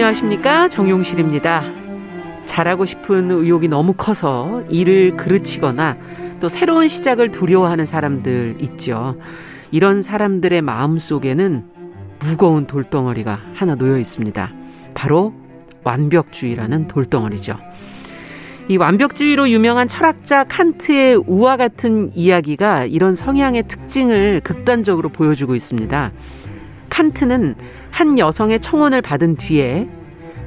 안녕하십니까 정용실입니다. 잘하고 싶은 의욕이 너무 커서 일을 그르치거나 또 새로운 시작을 두려워하는 사람들 있죠. 이런 사람들의 마음 속에는 무거운 돌덩어리가 하나 놓여 있습니다. 바로 완벽주의라는 돌덩어리죠. 이 완벽주의로 유명한 철학자 칸트의 우와 같은 이야기가 이런 성향의 특징을 극단적으로 보여주고 있습니다. 칸트는 한 여성의 청혼을 받은 뒤에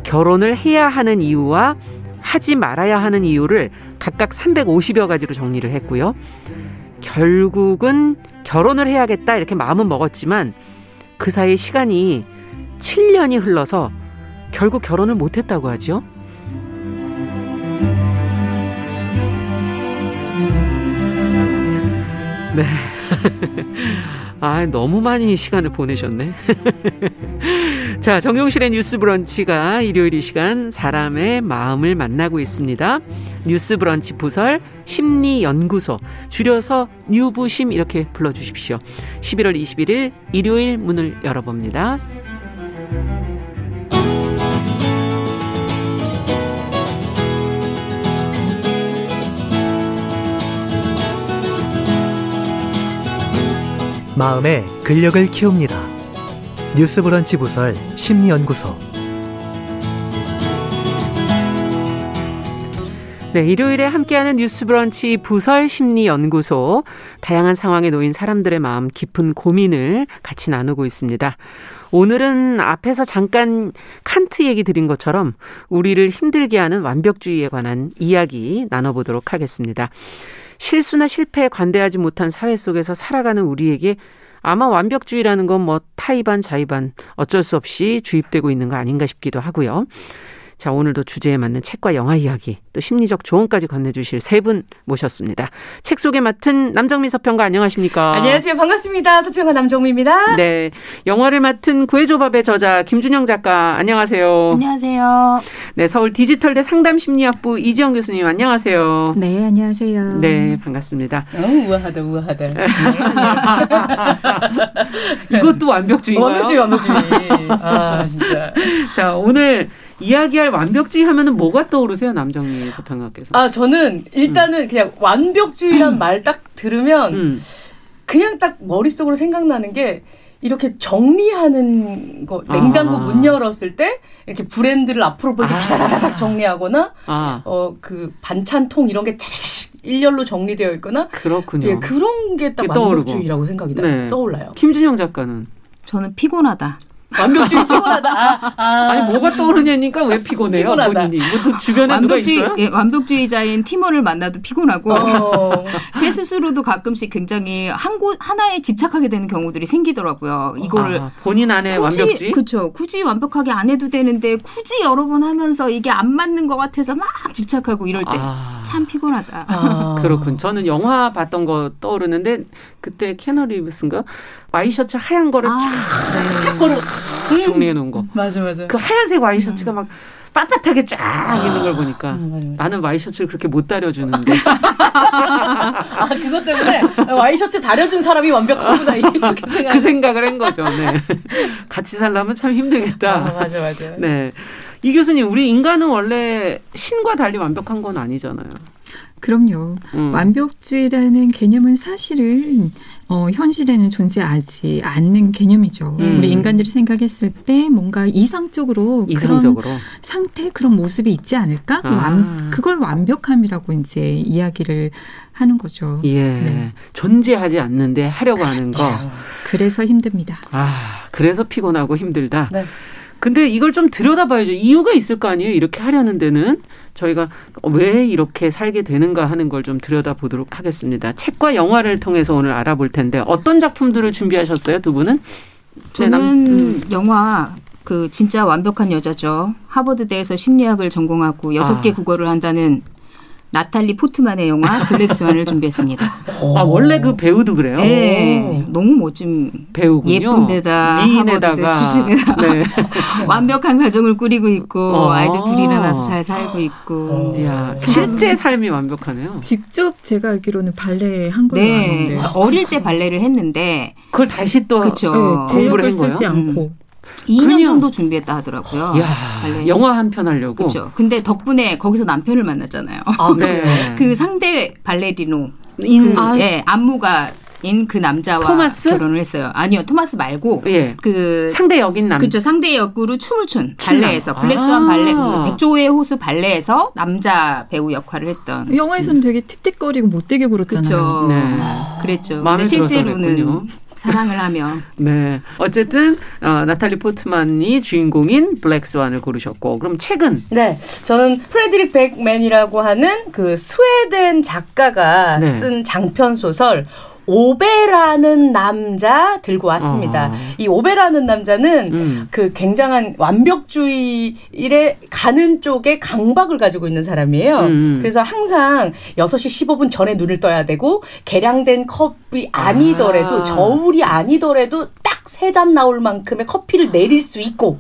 결혼을 해야 하는 이유와 하지 말아야 하는 이유를 각각 350여 가지로 정리를 했고요. 결국은 결혼을 해야겠다 이렇게 마음은 먹었지만 그 사이 시간이 7년이 흘러서 결국 결혼을 못했다고 하죠. 네. 아, 너무 많이 시간을 보내셨네. 자, 정용실의 뉴스 브런치가 일요일 이 시간 사람의 마음을 만나고 있습니다. 뉴스 브런치 부설 심리연구소, 줄여서 뉴부심 이렇게 불러주십시오. 11월 21일 일요일 문을 열어봅니다. 마음의 근력을 키웁니다. 뉴스 브런치 부설 심리연구소. 네, 일요일에 함께하는 뉴스 브런치 부설 심리 연구소. 다양한 상황에 놓인 사람들의 마음 깊은 고민을 같이 나누고 있습니다. 오늘은 앞에서 잠깐 칸트 얘기 드린 것처럼 우리를 힘들게 하는 완벽주의에 관한 이야기 나눠보도록 하겠습니다. 실수나 실패에 관대하지 못한 사회 속에서 살아가는 우리에게 아마 완벽주의라는 건 뭐 타이반 자의반 어쩔 수 없이 주입되고 있는 거 아닌가 싶기도 하고요. 자, 오늘도 주제에 맞는 책과 영화 이야기, 또 심리적 조언까지 건네주실 세 분 모셨습니다. 책 속에 맡은 남정미 서평가 안녕하십니까? 안녕하세요. 반갑습니다. 서평가 남정미입니다. 네. 영화를 맡은 구해조밥의 저자 김준영 작가 안녕하세요. 안녕하세요. 네, 서울 디지털대 상담심리학부 이지영 교수님 안녕하세요. 네, 안녕하세요. 네, 반갑습니다. 어, 우아하다, 우아하다. 네, 이것도 완벽주의인가요? 완벽주의, 완벽주의. 아, 진짜. 자, 오늘 이야기할 완벽주의 하면은 뭐가 떠오르세요, 남정미 서평가께서? 아, 저는 일단은 음. 그냥 완벽주의란 말딱 들으면 음. 그냥 딱 머릿속으로 생각나는 게 이렇게 정리하는 거 냉장고 아. 문 열었을 때 이렇게 브랜드를 앞으로 보게 아. 정리하거나 아. 어그 반찬통 이런 게 차차차 일렬로 정리되어 있거나 그렇군요. 예, 그런 게 딱 완벽주의라고 생각이 네. 떠올라요. 김준영 작가는 저는 피곤하다. 완벽주의 피곤하다. 아, 아. 니 뭐가 떠오르냐니까 왜 피곤해요? 피곤하다. 본인이. 뭐또 주변에 완벽주의, 누가 있어요? 예, 완벽주의자인 팀원을 만나도 피곤하고 어. 제 스스로도 가끔씩 굉장히 한 곳 하나에 집착하게 되는 경우들이 생기더라고요. 이거를 아, 본인 안에 완벽주의? 그렇죠. 굳이 완벽하게 안 해도 되는데 굳이 여러 번 하면서 이게 안 맞는 것 같아서 막 집착하고 이럴 때참 아. 피곤하다. 아. 그렇군. 저는 영화 봤던 거 떠오르는데 그때 캐너 리브스인가 와이셔츠 하얀 거를 아, 쫙 네. 거로 정리해 놓은 거. 맞아 맞아. 그 하얀색 와이셔츠가 막 빳빳하게 쫙 아, 있는 걸 보니까 아, 맞아, 맞아. 나는 와이셔츠를 그렇게 못 다려주는데. 아 그것 때문에 와이셔츠 다려준 사람이 완벽하구나 이렇게 생각. 그 생각을 한 거죠. 네. 같이 살려면 참 힘들겠다. 아, 맞아 맞아. 네. 이 교수님, 우리 인간은 원래 신과 달리 완벽한 건 아니잖아요. 그럼요. 음. 완벽주의라는 개념은 사실은 어, 현실에는 존재하지 않는 개념이죠. 음. 우리 인간들이 생각했을 때 뭔가 이상적으로, 이상적으로 그런 상태, 그런 모습이 있지 않을까? 아. 완, 그걸 완벽함이라고 이제 이야기를 하는 거죠. 예. 네. 존재하지 않는데 하려고 그렇죠. 하는 거. 그래서 힘듭니다. 아, 그래서 피곤하고 힘들다. 네. 근데 이걸 좀 들여다봐야죠. 이유가 있을 거 아니에요. 이렇게 하려는 데는 저희가 왜 이렇게 살게 되는가 하는 걸 좀 들여다보도록 하겠습니다. 책과 영화를 통해서 오늘 알아볼 텐데 어떤 작품들을 준비하셨어요, 두 분은? 저는 네, 음. 영화 그 진짜 완벽한 여자죠. 하버드대에서 심리학을 전공하고 여섯 개 아. 국어를 한다는 나탈리 포트만의 영화 블랙스완을 준비했습니다. 아 원래 그 배우도 그래요? 네, 너무 멋진 배우군요. 예쁜데다 미인에다가 네. 완벽한 가정을 꾸리고 있고 어. 아이들 둘이 일어나서 잘 살고 있고. 야 실제 삶이 완벽하네요. 직접 제가 알기로는 발레 한 걸로 네. 아는데 어릴 때 발레를 했는데 그걸 다시 또 그쵸. 네, 공부를 한 거예요? 쓰지 않고. 음. 2년 그냥. 정도 준비했다 하더라고요. 야, 영화 한 편 하려고. 그렇죠. 근데 덕분에 거기서 남편을 만났잖아요. 아, 네. 그 상대 발레리노 인, 그, 아. 예, 안무가 인그 남자와 토마스? 결혼을 했어요. 아니요, 토마스 말고 예. 그 상대 역인 남. 그죠 상대 역으로 춤을 춘 발레에서 블랙스완 아. 발레 그 백조의 호수 발레에서 남자 배우 역할을 했던. 영화에서는 음. 되게 틱틱거리고 못되게 굴었잖아요. 네. 그랬죠. 근데 실제로는 사랑을 하며. 네. 어쨌든 어, 나탈리 포트만이 주인공인 블랙스완을 고르셨고 그럼 책은? 네. 저는 프레드릭 백맨이라고 하는 그 스웨덴 작가가 네. 쓴 장편 소설 오베라는 남자 들고 왔습니다. 아. 이 오베라는 남자는 음. 그 굉장한 완벽주의에 가는 쪽에 강박을 가지고 있는 사람이에요. 음, 음. 그래서 항상 6시 15분 전에 눈을 떠야 되고 계량된 컵이 아니더라도 아. 저울이 아니더라도 딱 세 잔 나올 만큼의 커피를 내릴 수 있고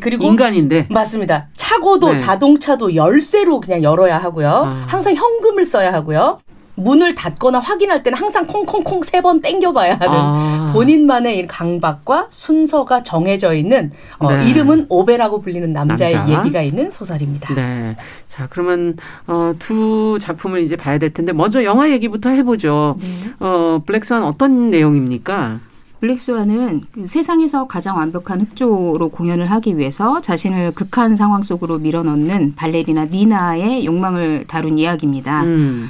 그리고 인간인데 맞습니다. 차고도 네. 자동차도 열쇠로 그냥 열어야 하고요. 아. 항상 현금을 써야 하고요. 문을 닫거나 확인할 때는 항상 콩콩콩 세 번 땡겨봐야 하는 아. 본인만의 강박과 순서가 정해져 있는 어, 네. 이름은 오베라고 불리는 남자의 남자. 얘기가 있는 소설입니다. 네. 자 그러면 어, 두 작품을 이제 봐야 될 텐데 먼저 영화 얘기부터 해보죠. 네. 어, 블랙스완 어떤 내용입니까? 블랙스완은 그 세상에서 가장 완벽한 흑조로 공연을 하기 위해서 자신을 극한 상황 속으로 밀어넣는 발레리나 니나의 욕망을 다룬 이야기입니다. 음.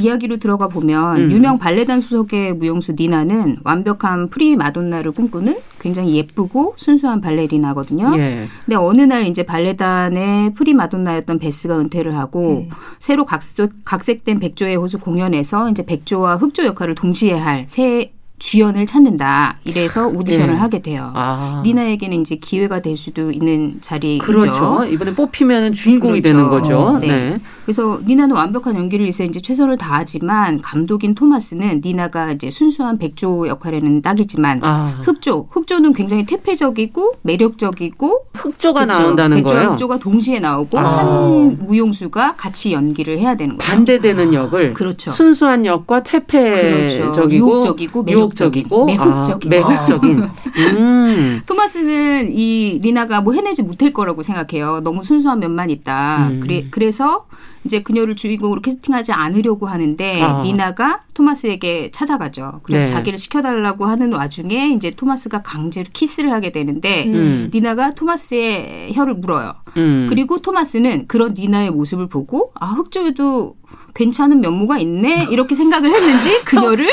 이야기로 들어가 보면 음. 유명 발레단 소속의 무용수 니나는 완벽한 프리 마돈나를 꿈꾸는 굉장히 예쁘고 순수한 발레리나거든요. 예. 근데 어느 날 이제 발레단의 프리 마돈나였던 베스가 은퇴를 하고 음. 새로 각색, 각색된 백조의 호수 공연에서 이제 백조와 흑조 역할을 동시에 할 새 주연을 찾는다. 이래서 오디션을 네. 하게 돼요. 아. 니나에게는 이제 기회가 될 수도 있는 자리죠. 그렇죠. 이번에 뽑히면 주인공이 그렇죠. 되는 거죠. 네. 네. 그래서 니나는 완벽한 연기를 위해서 이제 최선을 다하지만 감독인 토마스는 니나가 이제 순수한 백조 역할에는 딱이지만 아. 흑조, 흑조는 굉장히 태폐적이고 매력적이고 흑조가 그렇죠. 나온다는 백조와 거예요. 흑조가 동시에 나오고 아. 한 무용수가 같이 연기를 해야 되는 거죠. 반대되는 역을 그렇죠. 순수한 역과 태폐적이고 그렇죠. 유혹적이고 매력 매혹적이고 매혹적인 아, 매혹적인. 음. 토마스는 이 리나가 뭐 해내지 못할 거라고 생각해요. 너무 순수한 면만 있다. 음. 그래 그래서 이제 그녀를 주인공으로 캐스팅하지 않으려고 하는데 아. 니나가 토마스에게 찾아가죠. 그래서 네. 자기를 시켜달라고 하는 와중에 이제 토마스가 강제로 키스를 하게 되는데 음. 니나가 토마스의 혀를 물어요. 음. 그리고 토마스는 그런 니나의 모습을 보고 아 흑조에도 괜찮은 면모가 있네 이렇게 생각을 했는지 그녀를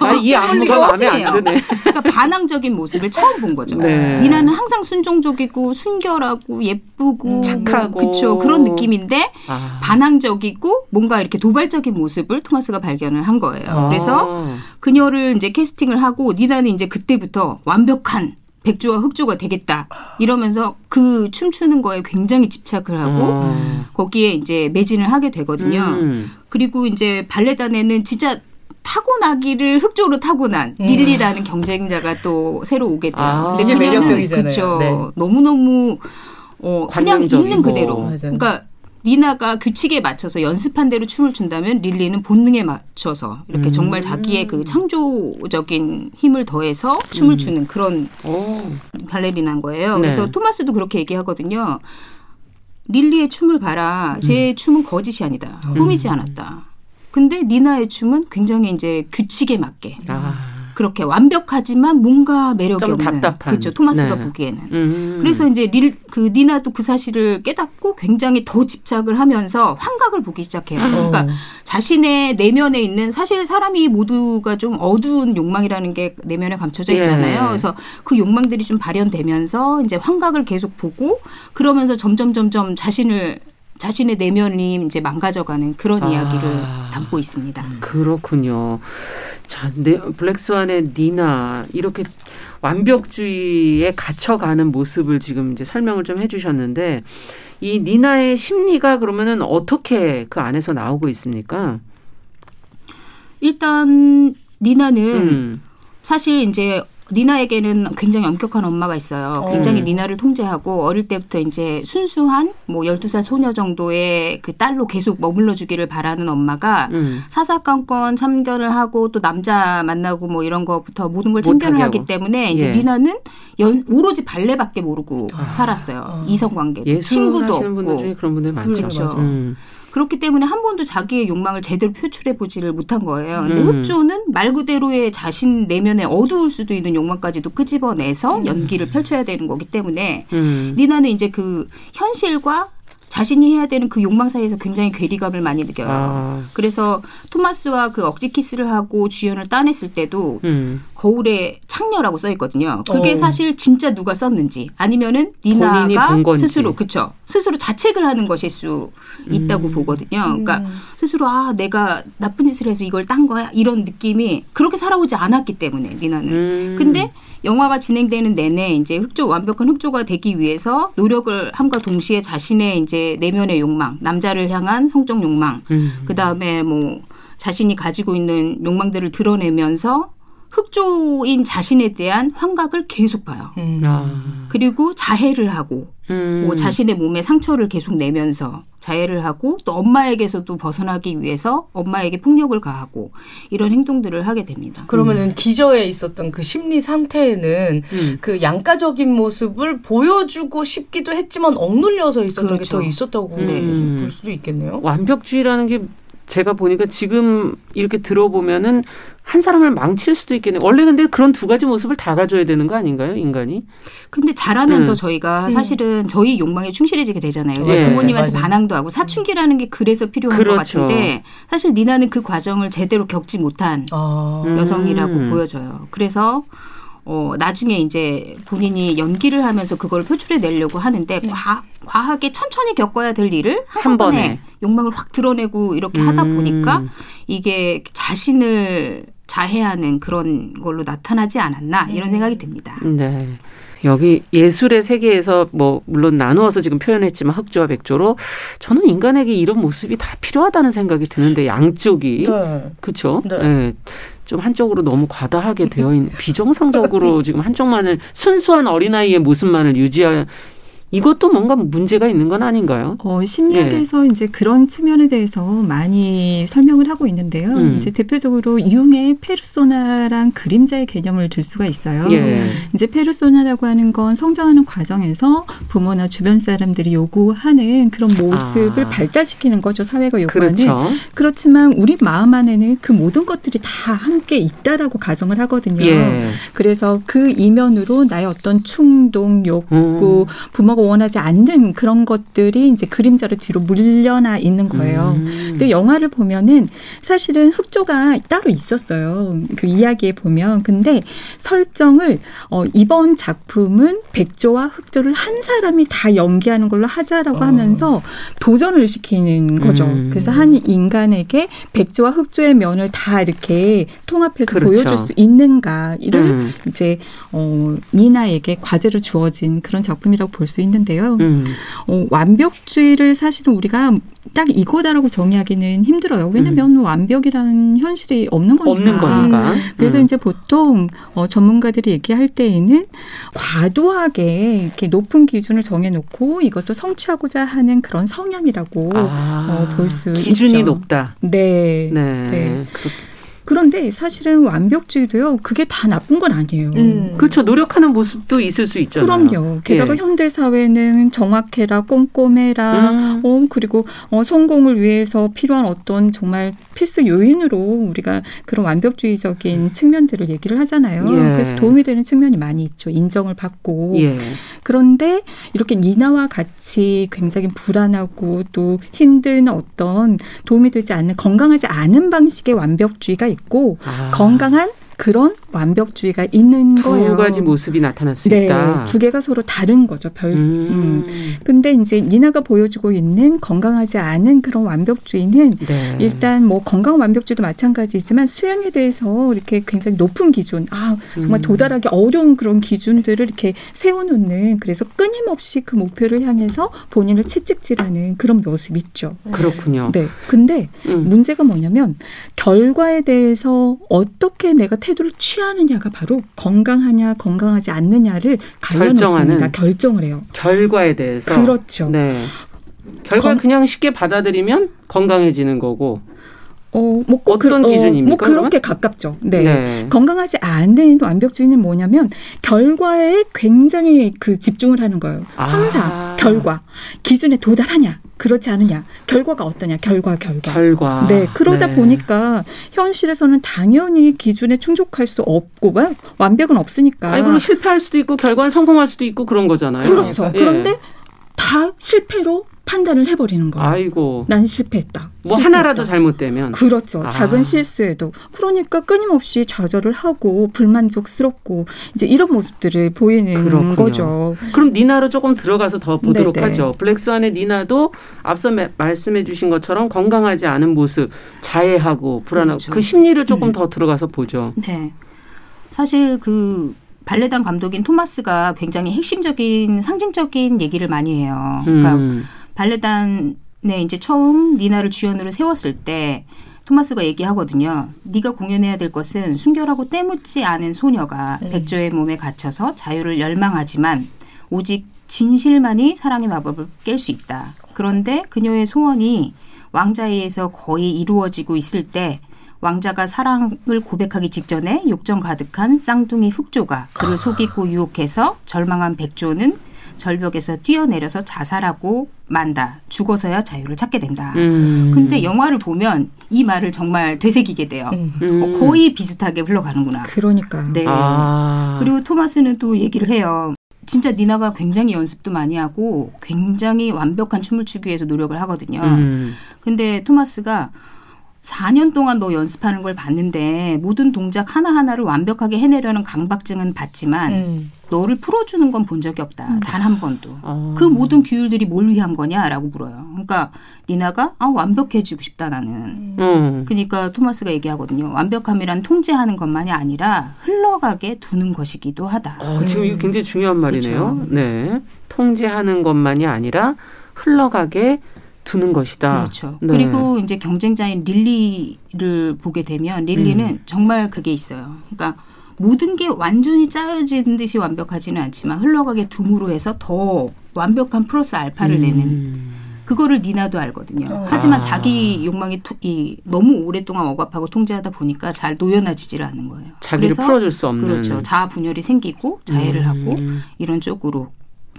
아, 이 안무가 마음에 안 드네. 그러니까 반항적인 모습을 처음 본 거죠. 네. 니나는 항상 순종적이고 순결하고 예쁘고 뭐 착하고 뭐, 그쵸 그런 느낌인데 아. 반항적이고 뭔가 이렇게 도발적인 모습을 토마스가 발견을 한 거예요. 아. 그래서 그녀를 이제 캐스팅을 하고 니나는 이제 그때부터 완벽한 백조와 흑조가 되겠다 이러면서 그 춤추는 거에 굉장히 집착을 하고 음. 거기에 이제 매진을 하게 되거든요. 음. 그리고 이제 발레단에는 진짜 타고나기를 흑조로 타고난 음. 릴리라는 경쟁자가 또 새로 오게 돼요. 아. 근데 매력적이잖아요. 그렇죠. 네. 너무 너무 어 그냥 있는 그대로. 맞아요. 그러니까 니나가 규칙에 맞춰서 연습한 대로 춤을 춘다면 릴리는 본능에 맞춰서 이렇게 음. 정말 자기의 그 창조적인 힘을 더해서 춤을 음. 추는 그런 오. 발레리나인 거예요. 네. 그래서 토마스도 그렇게 얘기하거든요. 릴리의 춤을 봐라. 제 음. 춤은 거짓이 아니다. 꾸미지 음. 않았다. 근데 니나의 춤은 굉장히 이제 규칙에 맞게. 아. 그렇게 완벽하지만 뭔가 매력이 없는 답답한. 그렇죠 토마스가 네. 보기에는 음. 그래서 이제 릴 그 니나도 그 사실을 깨닫고 굉장히 더 집착을 하면서 환각을 보기 시작해요. 음. 그러니까 자신의 내면에 있는 사실 사람이 모두가 좀 어두운 욕망이라는 게 내면에 감춰져 예. 있잖아요. 예. 그래서 그 욕망들이 좀 발현되면서 이제 환각을 계속 보고 그러면서 점점 점점 자신을 자신의 내면이 이제 망가져가는 그런 아, 이야기를 담고 있습니다. 그렇군요. 자, 네, 블랙스완의 니나 이렇게 완벽주의에 갇혀가는 모습을 지금 이제 설명을 좀 해주셨는데 이 니나의 심리가 그러면은 어떻게 그 안에서 나오고 있습니까? 일단 니나는 음. 사실 이제 니나에게는 굉장히 엄격한 엄마가 있어요. 어. 굉장히 어. 니나를 통제하고 어릴 때부터 이제 순수한 뭐 12살 소녀 정도의 그 딸로 계속 머물러 주기를 바라는 엄마가 음. 사사건건 참견을 하고 또 남자 만나고 뭐 이런 거부터 모든 걸 참견을 하기 때문에 이제 예. 니나는 연, 오로지 발레밖에 모르고 아. 살았어요. 어. 이성 관계 친구도 없고 그런 분들 많죠. 그렇죠. 음. 그렇기 때문에 한 번도 자기의 욕망을 제대로 표출해 보지를 못한 거예요. 근데 음. 흡조는 말 그대로의 자신 내면에 어두울 수도 있는 욕망까지도 끄집어내서 음. 연기를 펼쳐야 되는 거기 때문에 음. 니나는 이제 그 현실과 자신이 해야 되는 그 욕망 사이에서 굉장히 괴리감을 많이 느껴요. 아. 그래서 토마스와 그 억지 키스를 하고 주연을 따냈을 때도 음. 거울에 창녀라고 써 있거든요. 그게 어. 사실 진짜 누가 썼는지 아니면은 니나가 스스로 그쵸 스스로 자책을 하는 것일 수 있다고 음. 보거든요. 그러니까 음. 스스로 아 내가 나쁜 짓을 해서 이걸 딴 거야 이런 느낌이 그렇게 살아오지 않았기 때문에 니나는. 음. 근데 영화가 진행되는 내내 이제 흑조 완벽한 흑조가 되기 위해서 노력을 함과 동시에 자신의 이제 내면의 욕망, 남자를 향한 성적 욕망, 음. 그 다음에 뭐 자신이 가지고 있는 욕망들을 드러내면서 흑조인 자신에 대한 환각을 계속 봐요. 음. 아. 그리고 자해를 하고 음. 뭐 자신의 몸에 상처를 계속 내면서 자해를 하고 또 엄마에게서도 벗어나기 위해서 엄마에게 폭력을 가하고 이런 행동들을 하게 됩니다. 그러면은 음. 기저에 있었던 그 심리 상태에는 음. 그 양가적인 모습을 보여주고 싶기도 했지만 억눌려서 있었던 그렇죠. 게더 있었다고 네. 볼 수도 있겠네요. 완벽주의라는 게 제가 보니까 지금 이렇게 들어보면은 한 사람을 망칠 수도 있겠네요. 원래 근데 그런 두 가지 모습을 다 가져야 되는 거 아닌가요, 인간이? 근데 잘하면서 음. 저희가 음. 사실은 저희 욕망에 충실해지게 되잖아요. 그래서 네, 부모님한테 맞아요. 반항도 하고 사춘기라는 게 그래서 필요한 그렇죠. 것 같은데 사실 니나는 그 과정을 제대로 겪지 못한 아. 여성이라고 음. 보여져요. 그래서 어, 나중에 이제 본인이 연기를 하면서 그걸 표출해 내려고 하는데 네. 과, 과하게 천천히 겪어야 될 일을 한 번에 욕망을 확 드러내고 이렇게 음. 하다 보니까 이게 자신을 자해하는 그런 걸로 나타나지 않았나 이런 네. 생각이 듭니다. 네. 여기 예술의 세계에서 뭐 물론 나누어서 지금 표현했지만 흑조와 백조로 저는 인간에게 이런 모습이 다 필요하다는 생각이 드는데 양쪽이 네. 그렇죠. 네. 네. 좀 한쪽으로 너무 과다하게 되어 있는 비정상적으로 지금 한쪽만을 순수한 어린아이의 모습만을 유지하 이것도 뭔가 문제가 있는 건 아닌가요? 어, 심리학에서 네. 이제 그런 측면에 대해서 많이 설명을 하고 있는데요. 음. 이제 대표적으로 융의 페르소나랑 그림자의 개념을 들 수가 있어요. 예. 이제 페르소나라고 하는 건 성장하는 과정에서 부모나 주변 사람들이 요구하는 그런 모습을 아. 발달시키는 거죠. 사회가 요구하는. 그렇죠. 그렇지만 우리 마음 안에는 그 모든 것들이 다 함께 있다라고 가정을 하거든요. 예. 그래서 그 이면으로 나의 어떤 충동, 욕구, 음. 부모가 원하지 않는 그런 것들이 이제 그림자로 뒤로 물려나 있는 거예요. 음. 근데 영화를 보면은 사실은 흑조가 따로 있었어요. 그 이야기에 보면. 근데 설정을 어, 이번 작품은 백조와 흑조를 한 사람이 다 연기하는 걸로 하자라고 어. 하면서 도전을 시키는 거죠. 음. 그래서 한 인간에게 백조와 흑조의 면을 다 이렇게 통합해서 그렇죠. 보여줄 수 있는가를 음. 이제 어, 니나에게 과제로 주어진 그런 작품이라고 볼 수 있는. 있는데요. 음. 어, 완벽주의를 사실은 우리가 딱 이거다라고 정의하기는 힘들어요. 왜냐하면 음. 완벽이라는 현실이 없는 거니까. 없는 거니까. 그래서 음. 이제 보통 어, 전문가들이 얘기할 때에는 과도하게 이렇게 높은 기준을 정해놓고 이것을 성취하고자 하는 그런 성향이라고 아, 어, 볼수 있죠. 기준이 높다. 네. 네. 네. 그런데 사실은 완벽주의도요. 그게 다 나쁜 건 아니에요. 음. 그렇죠. 노력하는 모습도 있을 수 있잖아요. 그럼요. 게다가 예. 현대 사회는 정확해라, 꼼꼼해라, 음. 어 그리고 어 성공을 위해서 필요한 어떤 정말 필수 요인으로 우리가 그런 완벽주의적인 음. 측면들을 얘기를 하잖아요. 예. 그래서 도움이 되는 측면이 많이 있죠. 인정을 받고. 예. 그런데 이렇게 니나와 같이 굉장히 불안하고 또 힘든 어떤 도움이 되지 않는 건강하지 않은 방식의 완벽주의가 있고 아. 건강한 그런 완벽주의가 있는 두 거예요. 두 가지 모습이 나타날 수 네, 있다. 두 개가 서로 다른 거죠. 별. 음. 음. 근데 이제 니나가 보여주고 있는 건강하지 않은 그런 완벽주의는 네. 일단 뭐 건강 완벽주의도 마찬가지지만 수행에 대해서 이렇게 굉장히 높은 기준, 아 정말 음. 도달하기 어려운 그런 기준들을 이렇게 세워놓는 그래서 끊임없이 그 목표를 향해서 본인을 채찍질하는 그런 모습이 있죠. 그렇군요. 네. 근데 음. 문제가 뭐냐면 결과에 대해서 어떻게 내가 태도를 취하느냐가 바로 건강하냐 건강하지 않느냐를 갈려놓습니다. 결정을 해요. 결과에 대해서. 그렇죠. 네. 결과 건... 그냥 쉽게 받아들이면 건강해지는 거고. 어, 뭐 어떤 그, 기준입니까? 뭐 그렇게 그러면? 가깝죠. 네. 네. 건강하지 않은 완벽주의는 뭐냐면 결과에 굉장히 그 집중을 하는 거예요. 항상 아. 결과 기준에 도달하냐. 그렇지 않느냐. 결과가 어떠냐. 결과, 결과. 결과. 네. 그러다 네. 보니까 현실에서는 당연히 기준에 충족할 수 없고, 완벽은 없으니까. 아니, 그리고 실패할 수도 있고, 결과는 성공할 수도 있고 그런 거잖아요. 그렇죠. 예. 그런데 다 실패로 판단을 해버리는 거예요. 아이고. 난 실패했다. 뭐 실패했다. 하나라도 잘못되면. 그렇죠. 아. 작은 실수에도. 그러니까 끊임없이 좌절을 하고 불만족스럽고 이제 이런 모습들을 보이는 그렇군요. 거죠. 그럼 니나로 조금 들어가서 더 보도록 네네. 하죠. 블랙스완의 니나도 앞서 말씀해 주신 것처럼 건강하지 않은 모습, 자해하고 불안하고 그렇죠. 그 심리를 조금 음. 더 들어가서 보죠. 네. 사실 그 발레단 감독인 토마스가 굉장히 핵심적인 상징적인 얘기를 많이 해요. 그러니까 음. 발레단에 이제 처음 니나를 주연으로 세웠을 때 토마스가 얘기하거든요. 네가 공연해야 될 것은 순결하고 때묻지 않은 소녀가 음. 백조의 몸에 갇혀서 자유를 열망하지만 오직 진실만이 사랑의 마법을 깰 수 있다. 그런데 그녀의 소원이 왕자에서 거의 이루어지고 있을 때 왕자가 사랑을 고백하기 직전에 욕정 가득한 쌍둥이 흑조가 그를 속이고 유혹해서 절망한 백조는 절벽에서 뛰어내려서 자살하고 만다. 죽어서야 자유를 찾게 된다. 음. 근데 영화를 보면 이 말을 정말 되새기게 돼요. 음. 어, 거의 비슷하게 흘러가는구나. 그러니까. 네. 아. 그리고 토마스는 또 얘기를 해요. 진짜 니나가 굉장히 연습도 많이 하고 굉장히 완벽한 춤을 추기 위해서 노력을 하거든요. 음. 근데 토마스가 4년 동안 너 연습하는 걸 봤는데 모든 동작 하나하나를 완벽하게 해내려는 강박증은 봤지만 음. 너를 풀어주는 건 본 적이 없다. 음. 단한 번도. 어. 그 모든 규율들이 뭘 위한 거냐라고 물어요. 그러니까 니나가 아 완벽해지고 싶다 나는. 음. 그러니까 토마스가 얘기하거든요. 완벽함이란 통제하는 것만이 아니라 흘러가게 두는 것이기도 하다. 어, 지금 이거 굉장히 중요한 말이네요. 그렇죠. 네, 통제하는 것만이 아니라 흘러가게 두는 것이다. 그렇죠. 네. 그리고 이제 경쟁자인 릴리를 보게 되면 릴리는 음. 정말 그게 있어요. 그러니까 모든 게 완전히 짜여진 듯이 완벽하지는 않지만 흘러가게 둠으로 해서 더 완벽한 플러스 알파를 음. 내는 그거를 니나도 알거든요. 어. 하지만 아. 자기 욕망이 투, 이, 너무 오랫동안 억압하고 통제하다 보니까 잘 유연해지질 않는 거예요. 자기를 풀어줄 수 없는. 그렇죠. 자아 분열이 생기고 자해를 음. 하고 이런 쪽으로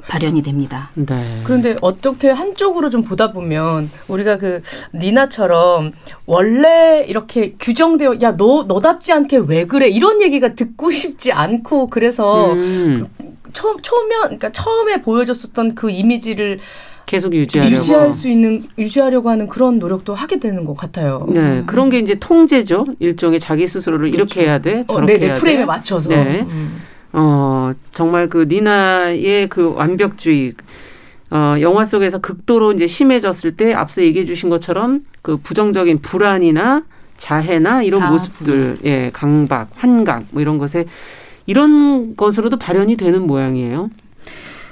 발현이 됩니다. 네. 그런데 어떻게 한쪽으로 좀 보다 보면 우리가 그 니나처럼 원래 이렇게 규정되어 야 너 너답지 않게 왜 그래 이런 얘기가 듣고 싶지 않고 그래서 음. 그, 처음 처음에 그러니까 처음에 보여줬었던 그 이미지를 계속 유지하려고 유지할 수 있는 유지하려고 하는 그런 노력도 하게 되는 것 같아요. 네, 음. 그런 게 이제 통제죠. 일종의 자기 스스로를 그렇죠. 이렇게 해야 돼, 어, 저렇게 어, 네네, 해야 프레임에 맞춰서. 네. 음. 어, 정말 그 니나의 그 완벽주의, 어, 영화 속에서 극도로 이제 심해졌을 때 앞서 얘기해 주신 것처럼 그 부정적인 불안이나 자해나 이런 자아, 모습들, 예, 강박, 환각 뭐 이런 것에 이런 것으로도 발현이 되는 모양이에요.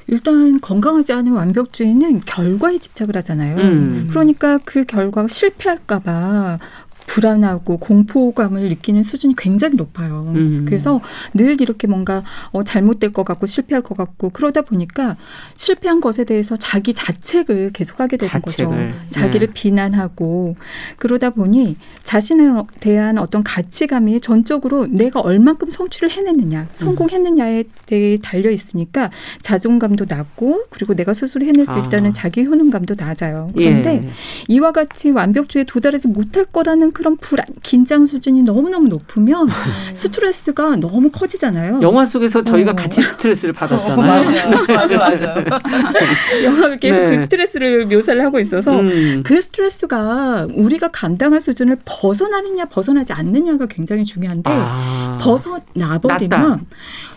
일단 건강하지 않은 완벽주의는 결과에 집착을 하잖아요. 음. 그러니까 그 결과가 실패할까봐 불안하고 공포감을 느끼는 수준이 굉장히 높아요. 음. 그래서 늘 이렇게 뭔가 어, 잘못될 것 같고 실패할 것 같고 그러다 보니까 실패한 것에 대해서 자기 자책을 계속하게 되는 자책을. 거죠. 자기를 네. 비난하고 그러다 보니 자신에 대한 어떤 가치감이 전적으로 내가 얼만큼 성취를 해냈느냐, 성공했느냐에 대해 달려 있으니까 자존감도 낮고 그리고 내가 스스로 해낼 수 아. 있다는 아. 자기 효능감도 낮아요. 그런데 예. 이와 같이 완벽주의에 도달하지 못할 거라는 그런 불안, 긴장 수준이 너무너무 높으면 음. 스트레스가 너무 커지잖아요. 영화 속에서 저희가 어. 같이 스트레스를 받았잖아요. 어, 맞아, 맞아. 영화가 계속 그 네. 그 스트레스를 묘사를 하고 있어서 음. 그 스트레스가 우리가 감당할 수준을 벗어나느냐 벗어나지 않느냐가 굉장히 중요한데 아. 벗어나버리면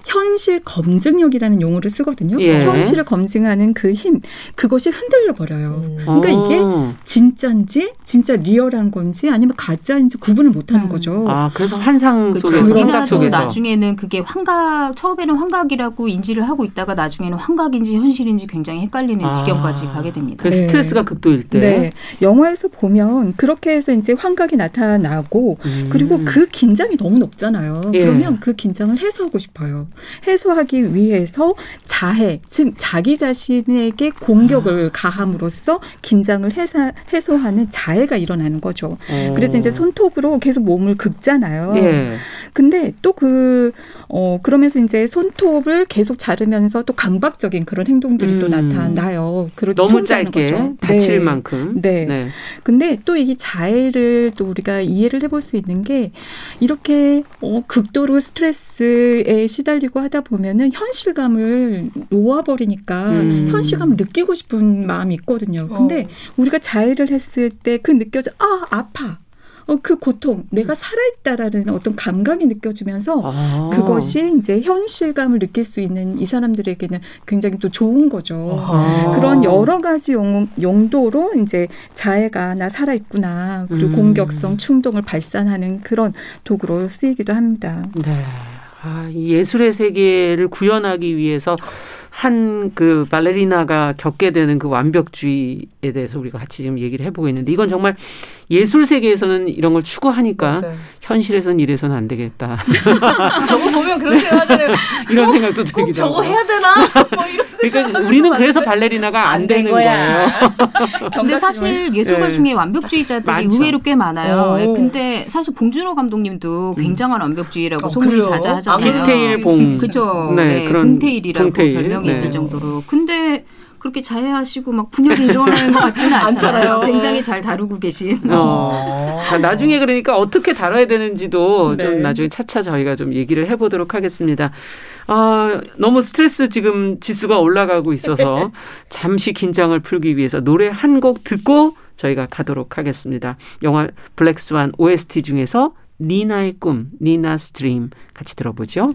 현실 검증력이라는 용어를 쓰거든요. 예. 현실을 검증하는 그 힘, 그것이 흔들려 버려요. 음. 그러니까 이게 어. 진짜인지 진짜 리얼한 건지 아니면 가, 가짜인지 구분을 못하는 음. 거죠. 아 그래서 환상 속에서 니나도 속에서. 나중에는 그게 환각 처음에는 환각이라고 인지를 하고 있다가 나중에는 환각인지 현실인지 굉장히 헷갈리는 아. 지경까지 가게 됩니다. 그 스트레스가 네. 극도일 때. 네. 영화에서 보면 그렇게 해서 이제 환각이 나타나고 음. 그리고 그 긴장이 너무 높잖아요. 예. 그러면 그 긴장을 해소하고 싶어요. 해소하기 위해서 자해, 즉 자기 자신에게 공격을 아. 가함으로써 긴장을 해사, 해소하는 자해가 일어나는 거죠. 오. 그래서 이제 손톱으로 계속 몸을 긁잖아요. 예. 근데 또 그, 어, 그러면서 이제 손톱을 계속 자르면서 또 강박적인 그런 행동들이 음. 또 나타나요. 그렇지 너무 짧게 거죠. 다칠 네. 만큼. 네. 네. 근데 또 이 자해를 또 우리가 이해를 해볼 수 있는 게 이렇게 어, 극도로 스트레스에 시달리고 하다 보면은 현실감을 놓아버리니까 음. 현실감을 느끼고 싶은 마음이 있거든요. 근데 어. 우리가 자해를 했을 때 그 느껴져 아 아파 어, 그 고통, 내가 살아있다라는 어떤 감각이 느껴지면서 아. 그것이 이제 현실감을 느낄 수 있는 이 사람들에게는 굉장히 또 좋은 거죠. 아. 그런 여러 가지 용, 용도로 이제 자해가 나 살아있구나. 그리고 음. 공격성, 충동을 발산하는 그런 도구로 쓰이기도 합니다. 네. 아, 예술의 세계를 구현하기 위해서 한 그 발레리나가 겪게 되는 그 완벽주의에 대해서 우리가 같이 지금 얘기를 해보고 있는데 이건 정말 예술 세계에서는 이런 걸 추구하니까 맞아요. 현실에서는 이래서는 안 되겠다. 저거 보면 그런 생각하잖아요. 이런 어? 생각도 들기도 저거 해야 되나? 뭐 이런 그러니까 우리는 그래서 발레리나가 안, 안 되는 거예요. 근데 사실 예술가 네. 중에 완벽주의자들이 많죠. 의외로 꽤 많아요. 오. 예, 근데 사실 봉준호 감독님도 음. 굉장한 완벽주의라고 어, 소문이 자자하잖아요. 김태일 봉. 그죠. 네, 네, 그런 봉태일이라고 봉태일. 별명이 네. 있을 정도로. 근데 그렇게 자해하시고 막 분열이 일어나는 것 같지는 않잖아요. 굉장히 잘 다루고 계신. 어. 자, 나중에 그러니까 어떻게 다뤄야 되는지도 네. 좀 나중에 차차 저희가 좀 얘기를 해보도록 하겠습니다. 아, 너무 스트레스 지금 지수가 올라가고 있어서 잠시 긴장을 풀기 위해서 노래 한 곡 듣고 저희가 가도록 하겠습니다. 영화 블랙스완 OST 중에서 니나의 꿈, Nina's Dream 같이 들어보죠.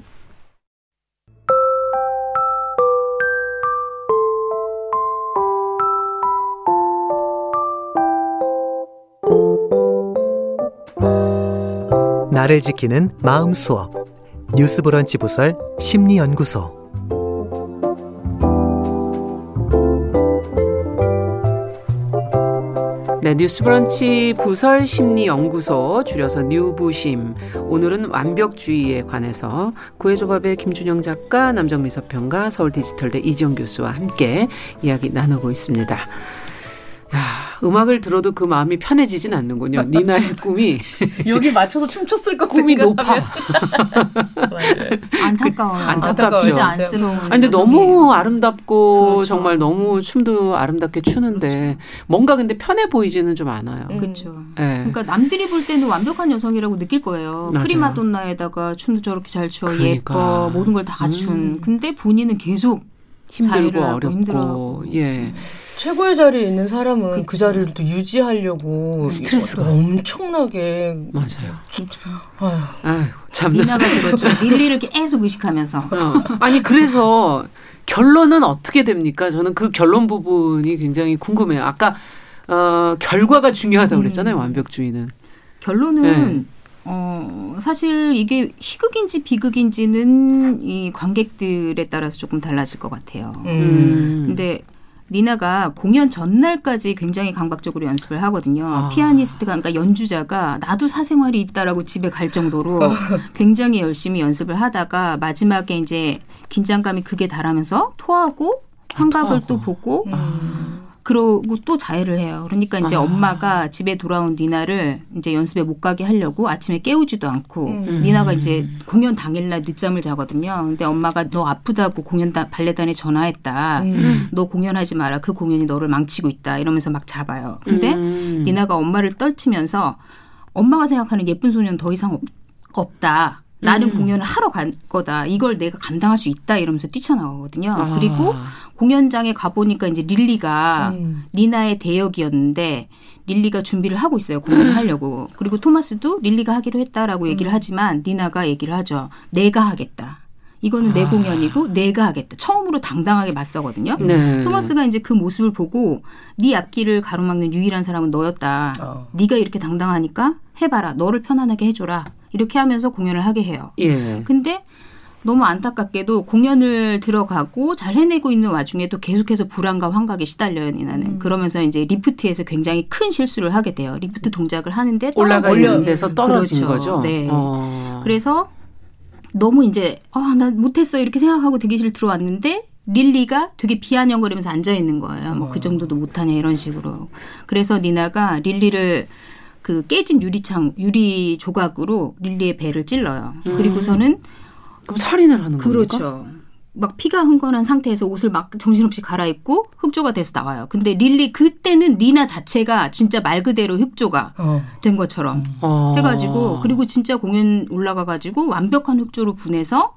나를 지키는 마음 수업 뉴스 브런치 부설 심리 연구소 네, 뉴스 브런치 부설 심리 연구소 줄여서 뉴부심. 오늘은 완벽주의에 관해서 구해조밥의 김준영 작가, 남정미 서평가, 서울 디지털대 이지영 교수와 함께 이야기 나누고 있습니다. 음악을 들어도 그 마음이 편해지진 않는군요. 니나의 꿈이 여기 맞춰서 춤췄을 것 꿈이 높아. 안타까워요. 안타깝죠. 진짜 안쓰러운. 아니, 근데 너무 아름답고 그렇죠. 정말 너무 춤도 아름답게 추는데 그렇죠. 뭔가 근데 편해 보이지는 좀 않아요. 음. 그렇죠. 네. 그러니까 남들이 볼 때는 완벽한 여성이라고 느낄 거예요. 맞아요. 프리마돈나에다가 춤도 저렇게 잘 춰, 그러니까. 예뻐, 모든 걸 다 갖춘. 음. 근데 본인은 계속 힘들고 어렵고 힘들어. 예. 최고의 자리에 있는 사람은 그, 그 자리를 또 유지하려고 스트레스가 엄청나게 맞아요. 그렇죠. 아유, 아유 참. 리나가 그렇죠. 릴리를 계속 의식하면서. 어. 아니 그래서 결론은 어떻게 됩니까? 저는 그 결론 부분이 굉장히 궁금해요. 아까 어, 결과가 중요하다고 음. 그랬잖아요. 음. 완벽주의는. 결론은 네. 어, 사실 이게 희극인지 비극인지는 이 관객들에 따라서 조금 달라질 것 같아요. 음. 근데 니나가 공연 전날까지 굉장히 강박적으로 연습을 하거든요. 아. 피아니스트가 그러니까 연주자가 나도 사생활이 있다라고 집에 갈 정도로 굉장히 열심히 연습을 하다가 마지막에 이제 긴장감이 극에 달하면서 토하고 환각을 아, 또 보고 음. 그러고 또 자해를 해요. 그러니까 이제 아. 엄마가 집에 돌아온 니나를 이제 연습에 못 가게 하려고 아침에 깨우지도 않고 음. 니나가 이제 공연 당일날 늦잠을 자거든요. 근데 엄마가 너 아프다고 공연 다, 발레단에 전화했다. 음. 너 공연하지 마라. 그 공연이 너를 망치고 있다. 이러면서 막 잡아요. 근데 음. 니나가 엄마를 떨치면서 엄마가 생각하는 예쁜 소년 더 이상 없, 없다. 나는 음. 공연을 하러 갈 거다. 이걸 내가 감당할 수 있다. 이러면서 뛰쳐나오거든요. 아. 그리고 공연장에 가보니까 이제 릴리가 음. 니나의 대역이었는데 릴리가 준비를 하고 있어요. 공연을 음. 하려고. 그리고 토마스도 릴리가 하기로 했다라고 얘기를 음. 하지만 니나가 얘기를 하죠. 내가 하겠다. 이거는 아. 내 공연이고 내가 하겠다. 처음으로 당당하게 맞서거든요. 네. 토마스가 이제 그 모습을 보고 네 앞길을 가로막는 유일한 사람은 너였다. 어. 네가 이렇게 당당하니까 해봐라. 너를 편안하게 해줘라. 이렇게 하면서 공연을 하게 해요. 예. 근데 너무 안타깝게도 공연을 들어가고 잘 해내고 있는 와중에도 계속해서 불안과 환각에 시달려요, 니나는. 음. 그러면서 이제 리프트에서 굉장히 큰 실수를 하게 돼요. 리프트 동작을 하는데 올라가는 데서 떨어진 그렇죠. 거죠. 네. 어. 그래서 너무 이제 아, 나 못했어 이렇게 생각하고 대기실 들어왔는데 릴리가 되게 비아냥거리면서 앉아 있는 거예요. 뭐 그 정도도 못하냐 이런 식으로. 그래서 니나가 릴리를 그 깨진 유리창 유리 조각으로 릴리의 배를 찔러요. 음. 그리고서는 그럼 살인을 하는 거죠. 그렇죠. 막 피가 흥건한 상태에서 옷을 막 정신없이 갈아입고 흑조가 돼서 나와요. 근데 릴리 그때는 니나 자체가 진짜 말 그대로 흑조가 어. 된 것처럼 어. 해가지고 그리고 진짜 공연 올라가가지고 완벽한 흑조로 분해서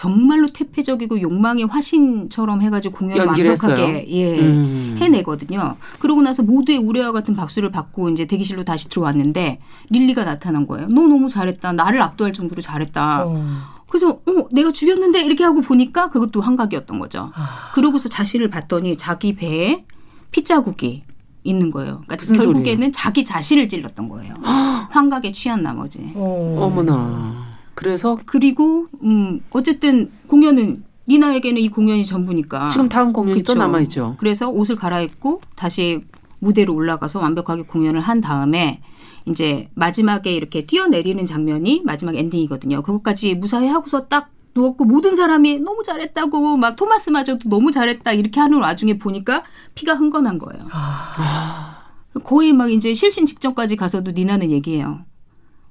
정말로 태폐적이고 욕망의 화신처럼 해가지고 공연을 완벽하게 예, 음. 해내거든요. 그러고 나서 모두의 우레와 같은 박수를 받고 이제 대기실로 다시 들어왔는데 릴리가 나타난 거예요. 너 너무 잘했다. 나를 압도할 정도로 잘했다. 어. 그래서 어 내가 죽였는데 이렇게 하고 보니까 그것도 환각이었던 거죠. 아. 그러고서 자신을 봤더니 자기 배에 핏자국이 있는 거예요. 그러니까 결국에는 소리예요? 자기 자신을 찔렀던 거예요. 환각에 취한 나머지. 어. 어머나. 그래서 그리고 음 어쨌든 공연은 니나에게는 이 공연이 전부니까. 지금 다음 공연이 그쵸? 또 남아 있죠. 그래서 옷을 갈아입고 다시 무대로 올라가서 완벽하게 공연을 한 다음에 이제 마지막에 이렇게 뛰어내리는 장면이 마지막 엔딩이거든요. 그것까지 무사히 하고서 딱 누웠고 모든 사람이 너무 잘했다고 막 토마스마저도 너무 잘했다 이렇게 하는 와중에 보니까 피가 흥건한 거예요. 아. 거의 막 이제 실신 직전까지 가서도 니나는 얘기해요.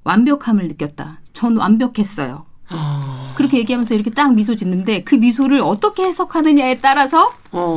완벽함을 느꼈다. 전 완벽했어요. 아. 그렇게 얘기하면서 이렇게 딱 미소 짓는데 그 미소를 어떻게 해석하느냐에 따라서 어.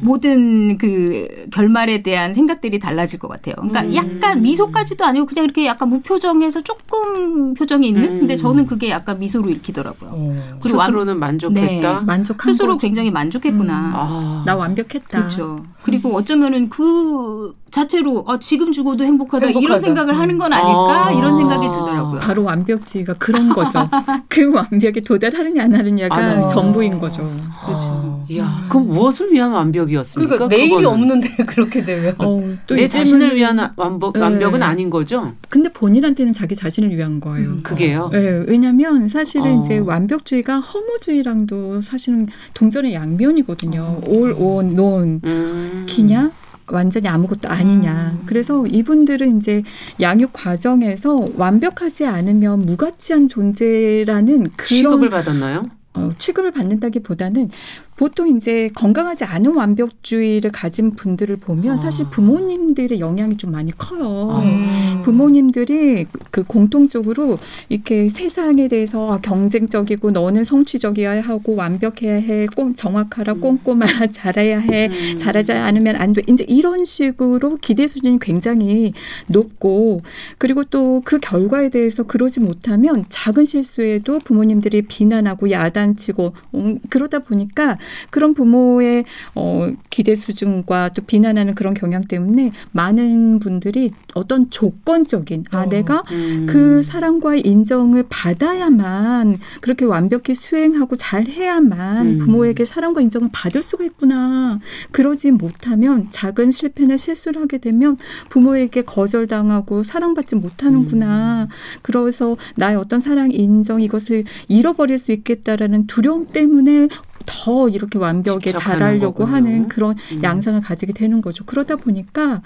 모든 그 결말에 대한 생각들이 달라질 것 같아요. 그러니까 음. 약간 미소까지도 아니고 그냥 이렇게 약간 무표정해서 조금 표정이 있는. 음. 근데 저는 그게 약간 미소로 읽히더라고요. 어. 그리고 스스로는 만족했다. 네. 만족한 스스로 거지. 굉장히 만족했구나. 음. 아. 나 완벽했다. 그렇죠. 그리고 어쩌면은 그 자체로 어, 지금 죽어도 행복하다, 행복하다. 이런 생각을 하는 건 아닐까 아. 이런 생각이 들더라고요. 바로 완벽주의가 그런 거죠. 그 완벽에 도달하느냐 안 하느냐가 아. 전부인 거죠. 그렇죠. 이야, 그럼 무엇을 위한 완벽이었습니까? 그러니까 내일이 그거는. 없는데 그렇게 되면 어, 내 자신을 위한 완벽, 네. 완벽은 아닌 거죠. 근데 본인한테는 자기 자신을 위한 거예요. 음, 그게요. 네, 왜냐하면 사실은 어. 이제 완벽주의가 허무주의랑도 사실은 동전의 양면이거든요. 올, 온, 논, 음. 기냐 완전히 아무것도 아니냐. 음. 그래서 이분들은 이제 양육 과정에서 완벽하지 않으면 무가치한 존재라는 그런 취급을 받았나요? 어, 취급을 받는다기보다는 보통 이제 건강하지 않은 완벽주의를 가진 분들을 보면 아. 사실 부모님들의 영향이 좀 많이 커요. 아. 부모님들이 그 공통적으로 이렇게 세상에 대해서 아, 경쟁적이고 너는 성취적이어야 하고 완벽해야 해, 꼭 정확하라, 음. 꼼꼼하라, 잘해야 해, 음. 잘하지 않으면 안 돼. 이제 이런 식으로 기대 수준이 굉장히 높고 그리고 또 그 결과에 대해서 그러지 못하면 작은 실수에도 부모님들이 비난하고 야단치고 음, 그러다 보니까 그런 부모의 어, 기대 수준과 또 비난하는 그런 경향 때문에 많은 분들이 어떤 조건적인 아 어, 내가 음. 그 사람과의 인정을 받아야만 그렇게 완벽히 수행하고 잘 해야만 음. 부모에게 사랑과 인정을 받을 수가 있구나. 그러지 못하면 작은 실패나 실수를 하게 되면 부모에게 거절당하고 사랑받지 못하는구나. 음. 그래서 나의 어떤 사랑 인정 이것을 잃어버릴 수 있겠다라는 두려움 때문에 더 이렇게 완벽에 잘하려고 하는 그런 음. 양상을 가지게 되는 거죠. 그러다 보니까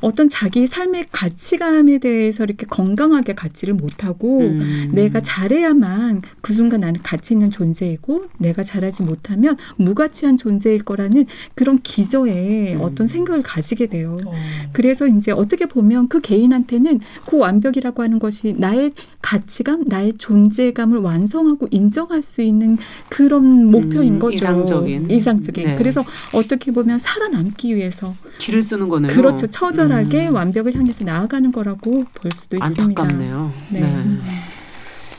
어떤 자기 삶의 가치감에 대해서 이렇게 건강하게 갖지를 못하고 음. 내가 잘해야만 그 순간 나는 가치 있는 존재이고 내가 잘하지 못하면 무가치한 존재일 거라는 그런 기저에 음. 어떤 생각을 가지게 돼요. 어. 그래서 이제 어떻게 보면 그 개인한테는 그 완벽이라고 하는 것이 나의 가치감, 나의 존재감을 완성하고 인정할 수 있는 그런 목표인 음, 거죠. 이상적인. 이상적인. 네. 그래서 어떻게 보면 살아남기 위해서 길을 쓰는 거네요. 그렇죠. 처절하게 음. 완벽을 향해서 나아가는 거라고 볼 수도 있습니다. 안타깝네요. 네. 네.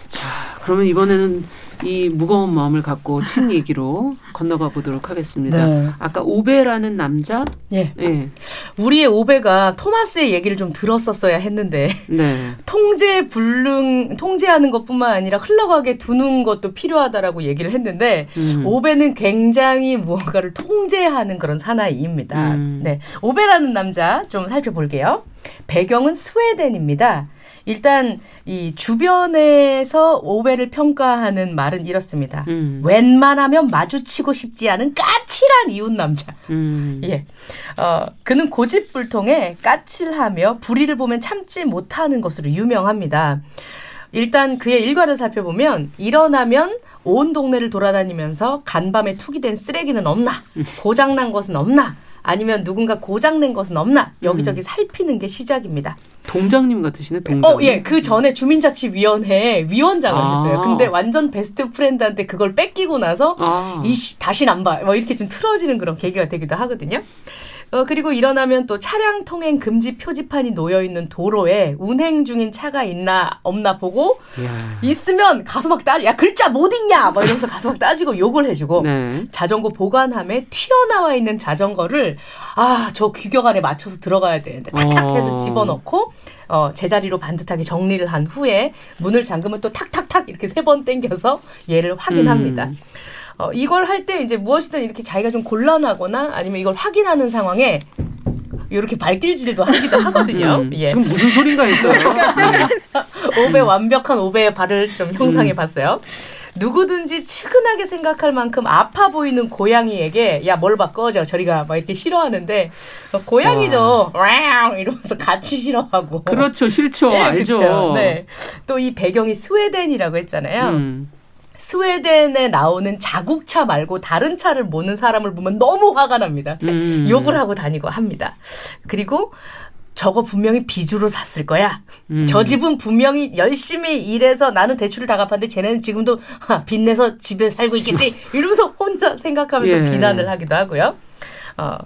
자, 그러면 이번에는 이 무거운 마음을 갖고 책 얘기로 건너가 보도록 하겠습니다. 네. 아까 오베라는 남자, 예. 네. 우리의 오베가 토마스의 얘기를 좀 들었었어야 했는데 네. 통제 불능 통제하는 것뿐만 아니라 흘러가게 두는 것도 필요하다라고 얘기를 했는데 음. 오베는 굉장히 무언가를 통제하는 그런 사나이입니다. 음. 네, 오베라는 남자 좀 살펴볼게요. 배경은 스웨덴입니다. 일단 이 주변에서 오베를 평가하는 말은 이렇습니다. 음. 웬만하면 마주치고 싶지 않은 까칠한 이웃 남자. 음. 예. 어, 그는 고집불통에 까칠하며 불의를 보면 참지 못하는 것으로 유명합니다. 일단 그의 일과를 살펴보면 일어나면 온 동네를 돌아다니면서 간밤에 투기된 쓰레기는 없나 고장난 것은 없나 아니면 누군가 고장낸 것은 없나 여기저기 음. 살피는 게 시작입니다. 동장님 같으시네, 동장. 어, 예. 그 전에 주민자치위원회 위원장을 아. 했어요. 근데 완전 베스트 프렌드한테 그걸 뺏기고 나서 아. 이씨 다시는 안 봐. 뭐 이렇게 좀 틀어지는 그런 계기가 되기도 하거든요. 어, 그리고 일어나면 또 차량 통행 금지 표지판이 놓여 있는 도로에 운행 중인 차가 있나 없나 보고 야. 있으면 가서 막 따, 야 글자 못 읽냐, 막 이러면서 가서 막 따지고 욕을 해주고 네. 자전거 보관함에 튀어나와 있는 자전거를 아 저 규격안에 맞춰서 들어가야 되는데 탁탁 해서 어. 집어넣고 어, 제자리로 반듯하게 정리를 한 후에 문을 잠그면 또 탁탁탁 이렇게 세 번 땡겨서 얘를 확인합니다. 음. 어, 이걸 할 때 이제 무엇이든 이렇게 자기가 좀 곤란하거나 아니면 이걸 확인하는 상황에 이렇게 발길질도 하기도 하거든요. 음, 예. 지금 무슨 소린가 했어요. 오배 완벽한 오배의 발을 좀 형상해 봤어요. 누구든지 측은하게 생각할 만큼 아파 보이는 고양이에게 야뭘 바꿔줘 저리가 막 이렇게 싫어하는데 고양이도 와. 이러면서 같이 싫어하고 그렇죠 싫죠 네, 알죠 그렇죠. 네. 또 이 배경이 스웨덴이라고 했잖아요 음. 스웨덴에 나오는 자국차 말고 다른 차를 모는 사람을 보면 너무 화가 납니다. 음. 욕을 하고 다니고 합니다. 그리고 저거 분명히 빚으로 샀을 거야. 음. 저 집은 분명히 열심히 일해서 나는 대출을 다 갚았는데 쟤네는 지금도 빚내서 집에 살고 있겠지. 이러면서 혼자 생각하면서 예. 비난을 하기도 하고요. 어,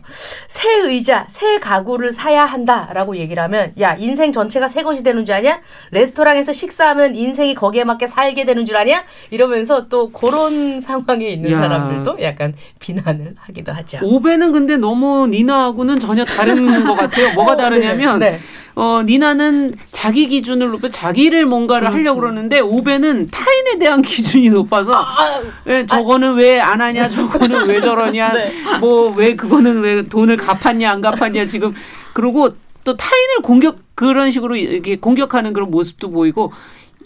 새 의자, 새 가구를 사야 한다라고 얘기를 하면 야 인생 전체가 새 것이 되는 줄 아냐? 레스토랑에서 식사하면 인생이 거기에 맞게 살게 되는 줄 아냐? 이러면서 또 그런 상황에 있는 야. 사람들도 약간 비난을 하기도 하죠. 오베는 근데 너무 니나하고는 전혀 다른 것 같아요. 뭐가 어, 다르냐면 네. 네. 어, 니나는 자기 기준을 높여 자기를 뭔가를 그렇죠. 하려고 그러는데 오베는 타인에 대한 기준이 높아서 아, 예, 저거는 아, 왜안 하냐 저거는 왜 저러냐 네. 뭐왜 그거는 왜 돈을 갚았냐 안 갚았냐 지금 그리고 또 타인을 공격 그런 식으로 이렇게 공격하는 그런 모습도 보이고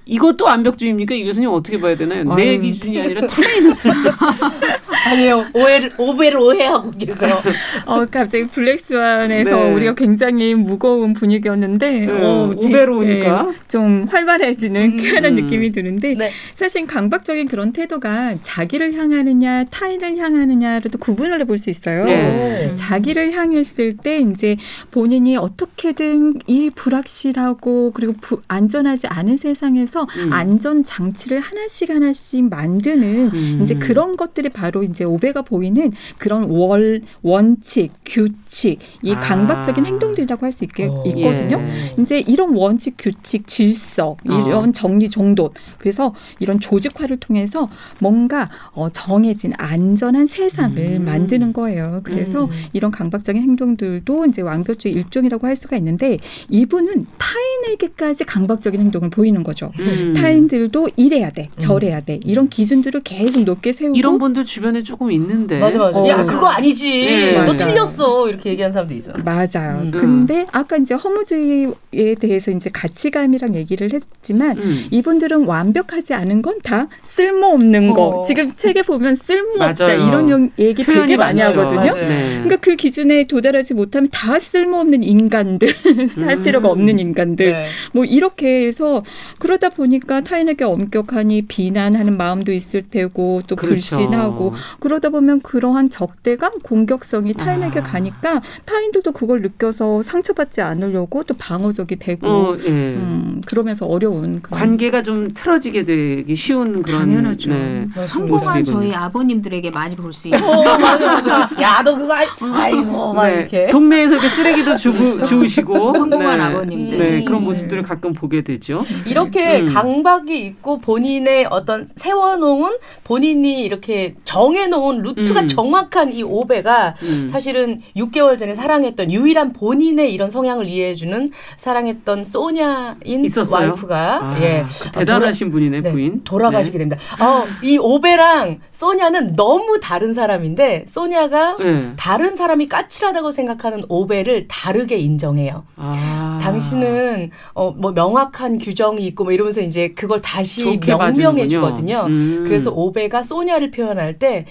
이것도 완벽주의입니까? 이 교수님 어떻게 봐야 되나요? 아유. 내 기준이 아니라 타인을. 아니요. 오해를, 오해를 오해하고 계세요. 어, 갑자기 블랙스완에서 네. 우리가 굉장히 무거운 분위기였는데, 네. 어, 오배로 오니까. 네, 좀 활발해지는 음. 그런 느낌이 드는데, 네. 사실 강박적인 그런 태도가 자기를 향하느냐, 타인을 향하느냐로도 구분을 해볼 수 있어요. 네. 자기를 향했을 때, 이제 본인이 어떻게든 이 불확실하고, 그리고 부, 안전하지 않은 세상에서 하면서 음. 안전 장치를 하나씩 하나씩 만드는 음. 이제 그런 것들이 바로 이제 오베가 보이는 그런 월 원칙, 규칙, 이 아. 강박적인 행동들이라고 할수 있거든요. 예. 이제 이런 원칙, 규칙, 질서, 이런 어. 정리 정돈. 그래서 이런 조직화를 통해서 뭔가 어, 정해진 안전한 세상을 음. 만드는 거예요. 그래서 음. 이런 강박적인 행동들도 이제 완벽주의 일종이라고 할 수가 있는데 이분은 타인에게까지 강박적인 행동을 보이는 거죠. 음. 타인들도 이래야 돼, 음. 저래야 돼 이런 기준들을 계속 높게 세우고 이런 분들 주변에 조금 있는데 맞아 맞아. 어. 야 그거 아니지. 네, 너 맞아. 틀렸어 이렇게 얘기하는 사람도 있어. 맞아요. 음. 근데 아까 이제 허무주의에 대해서 이제 가치감이랑 얘기를 했지만 음. 이분들은 완벽하지 않은 건 다 쓸모없는 어. 거. 지금 책에 보면 쓸모없다 맞아요. 이런 얘기 되게 많이 많죠. 하거든요. 네. 그러니까 그 기준에 도달하지 못하면 다 쓸모없는 인간들, 살 필요가 없는 인간들. 네. 뭐 이렇게 해서 그러다 보니까 타인에게 엄격하니 비난하는 마음도 있을 테고 또 그렇죠. 불신하고 그러다 보면 그러한 적대감, 공격성이 타인에게 아. 가니까 타인들도 그걸 느껴서 상처받지 않으려고 또 방어적이 되고 어, 예. 음, 그러면서 어려운 관계가 좀 틀어지게 되기 쉬운 그런 당연하죠. 네, 성공한 저희 아버님들에게 많이 볼 수 있는. 어, 야, 너 그거 아이, 고막 네. 이렇게 동네에서 이렇게 쓰레기도 주고 그렇죠. 주우시고 성공한 네. 아버님들 네, 그런 모습들을 가끔 보게 되죠. 이렇게 음. 강박이 있고 본인의 어떤 세워놓은 본인이 이렇게 정해놓은 루트가 음. 정확한 이 오베가 음. 사실은 6개월 전에 사랑했던 유일한 본인의 이런 성향을 이해해주는 사랑했던 소냐인 있었어요? 와이프가 아, 예그 대단하신 돌아, 분이네 네, 부인 돌아가시게 네. 됩니다. 어, 이 오베랑 소냐는 너무 다른 사람인데 소냐가 네. 다른 사람이 까칠하다고 생각하는 오베를 다르게 인정해요. 아. 당신은 어, 뭐 명확한 규정이 있고 뭐 이러면서 이제 그걸 다시 명명해 주거든요. 음. 그래서 오베가 소냐를 표현할 때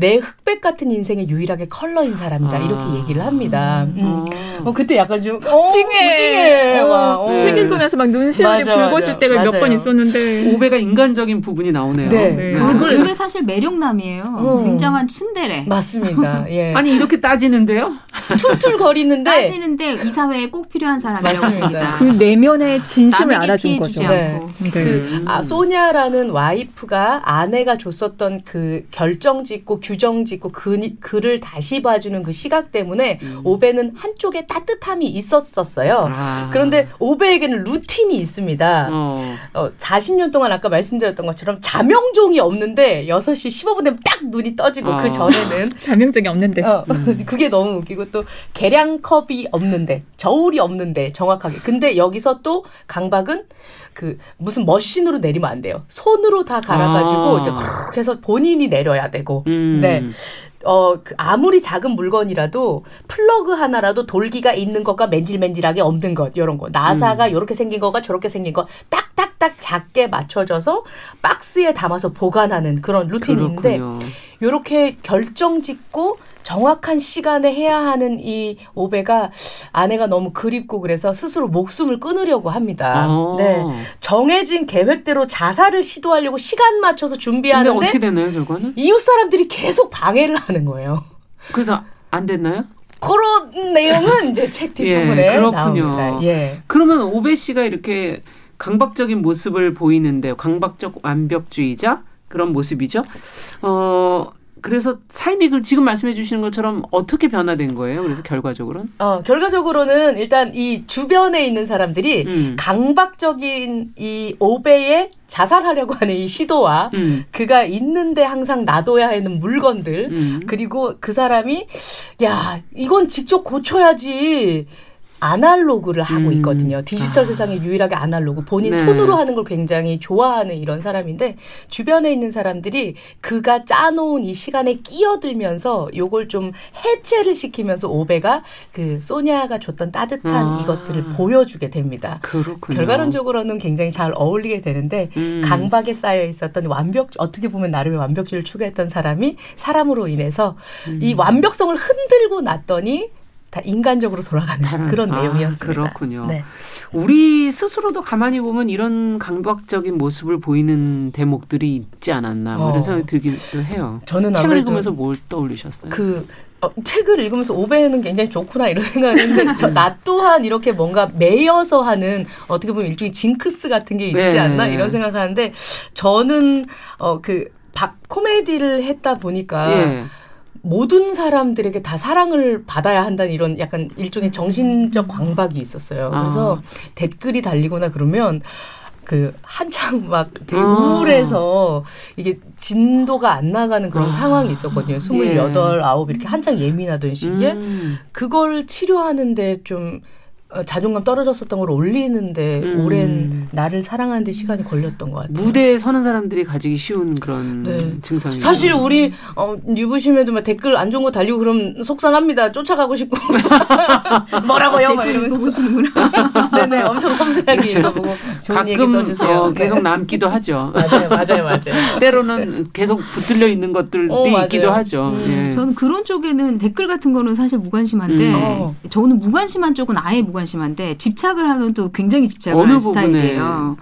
내 흑백 같은 인생의 유일하게 컬러인 사람이다 아. 이렇게 얘기를 합니다. 음. 아. 어, 그때 약간 좀 어, 찡해. 찡해. 어, 어. 책 읽으면서 막 눈시울이 붉어질 때가 몇 번 있었는데 오베가 인간적인 부분이 나오네요. 네. 네. 그걸 그게 사실 매력남이에요. 어. 굉장한 친데레. 맞습니다. 예. 아니 이렇게 따지는데요? 툴툴거리는데 따지는데 이 사회에 꼭 필요한 사람이라고 합니다. 그 내면의 진심을 알아준 거죠. 네. 네. 그 아, 소냐라는 와이프가 아내가 줬었던 그 결정 짓고 규정 짓고 그, 글을 다시 봐주는 그 시각 때문에 음. 오베는 한쪽에 따뜻함이 있었었어요. 아. 그런데 오베에게는 루틴이 있습니다. 어. 어, 40년 동안 아까 말씀드렸던 것처럼 자명종이 없는데 6시 15분 되면 딱 눈이 떠지고 그 어. 그 전에는 자명종이 없는데 어, 음. 그게 너무 웃기고 또 계량컵이 없는데 저울이 없는데 정확하게 근데 여기서 또 강박은 그 무슨 머신으로 내리면 안 돼요. 손으로 다 갈아가지고 아. 이제 해서 본인이 내려야 되고. 음. 네. 어, 그 아무리 작은 물건이라도 플러그 하나라도 돌기가 있는 것과 맨질맨질하게 없는 것, 이런 거. 나사가 음. 요렇게 생긴 거가 저렇게 생긴 거 딱딱딱 작게 맞춰져서 박스에 담아서 보관하는 그런 루틴이 있는데, 요렇게 결정 짓고 정확한 시간에 해야 하는 이 오베가 아내가 너무 그립고 그래서 스스로 목숨을 끊으려고 합니다. 아. 네. 정해진 계획대로 자살을 시도하려고 시간 맞춰서 준비하는데 어떻게 되나요, 결과는? 이웃 사람들이 계속 방해를 하는 거예요. 그래서 안 됐나요? 그런 내용은 이제 책 뒷부분에 예, 그렇군요. 나옵니다. 예. 그러면 오베 씨가 이렇게 강박적인 모습을 보이는데 강박적 완벽주의자 그런 모습이죠. 어 그래서 삶이 그 지금 말씀해 주시는 것처럼 어떻게 변화된 거예요? 그래서 결과적으로는? 어, 결과적으로는 일단 이 주변에 있는 사람들이 음. 강박적인 이 오베의 자살하려고 하는 이 시도와 음. 그가 있는데 항상 놔둬야 하는 물건들 음. 그리고 그 사람이 야 이건 직접 고쳐야지 아날로그를 하고 음. 있거든요. 디지털 아. 세상에 유일하게 아날로그. 본인 네. 손으로 하는 걸 굉장히 좋아하는 이런 사람인데 주변에 있는 사람들이 그가 짜놓은 이 시간에 끼어들면서 요걸 좀 해체를 시키면서 오베가 그 소냐가 줬던 따뜻한 아. 이것들을 보여주게 됩니다. 그렇군요. 결과론적으로는 굉장히 잘 어울리게 되는데 음. 강박에 쌓여 있었던 완벽 어떻게 보면 나름의 완벽주의를 추구했던 사람이 사람으로 인해서 음. 이 완벽성을 흔들고 났더니 다 인간적으로 돌아가는 그런 아, 내용이었습니다. 그렇군요. 네. 우리 스스로도 가만히 보면 이런 강박적인 모습을 보이는 대목들이 있지 않았나 뭐 어. 이런 생각이 들기도 해요. 저는 책을 읽으면서 뭘 떠올리셨어요? 그 어, 책을 읽으면서 오베는 굉장히 좋구나 이런 생각을 했는데 저, 나 또한 이렇게 뭔가 매여서 하는 어떻게 보면 일종의 징크스 같은 게 있지 네. 않나 이런 생각하는데 저는 어그 코미디를 했다 보니까 예. 모든 사람들에게 다 사랑을 받아야 한다는 이런 약간 일종의 정신적 광박이 있었어요. 그래서 아. 댓글이 달리거나 그러면 그 한창 막 되게 아. 우울해서 이게 진도가 안 나가는 그런 아. 상황이 있었거든요. 스물여덟, 아홉 이렇게 한창 예민하던 시기에 음. 그걸 치료하는데 좀 어, 자존감 떨어졌었던 걸 올리는데 음. 오랜 나를 사랑하는데 시간이 걸렸던 것 같아요. 무대에 서는 사람들이 가지기 쉬운 그런 네. 증상이 사실 우리 어, 유부심에도 막 댓글 안 좋은 거 달리고 그럼 속상합니다. 쫓아가고 싶고 뭐라고요? 막 이러면서 보시는구나. 네네 엄청 섬세하게 읽어보고 좋은 얘기 써주세요. 어, 계속 네. 남기도 하죠. 맞아요, 맞아요, 맞아요. 때로는 계속 붙들려 있는 것들이 어, 있기도 하죠. 음. 예. 저는 그런 쪽에는 댓글 같은 거는 사실 무관심한데 음. 저는 무관심한 쪽은 아예 무관. 무관심한데 집착을 하면 또 굉장히 집착을 하는 스타일이에요.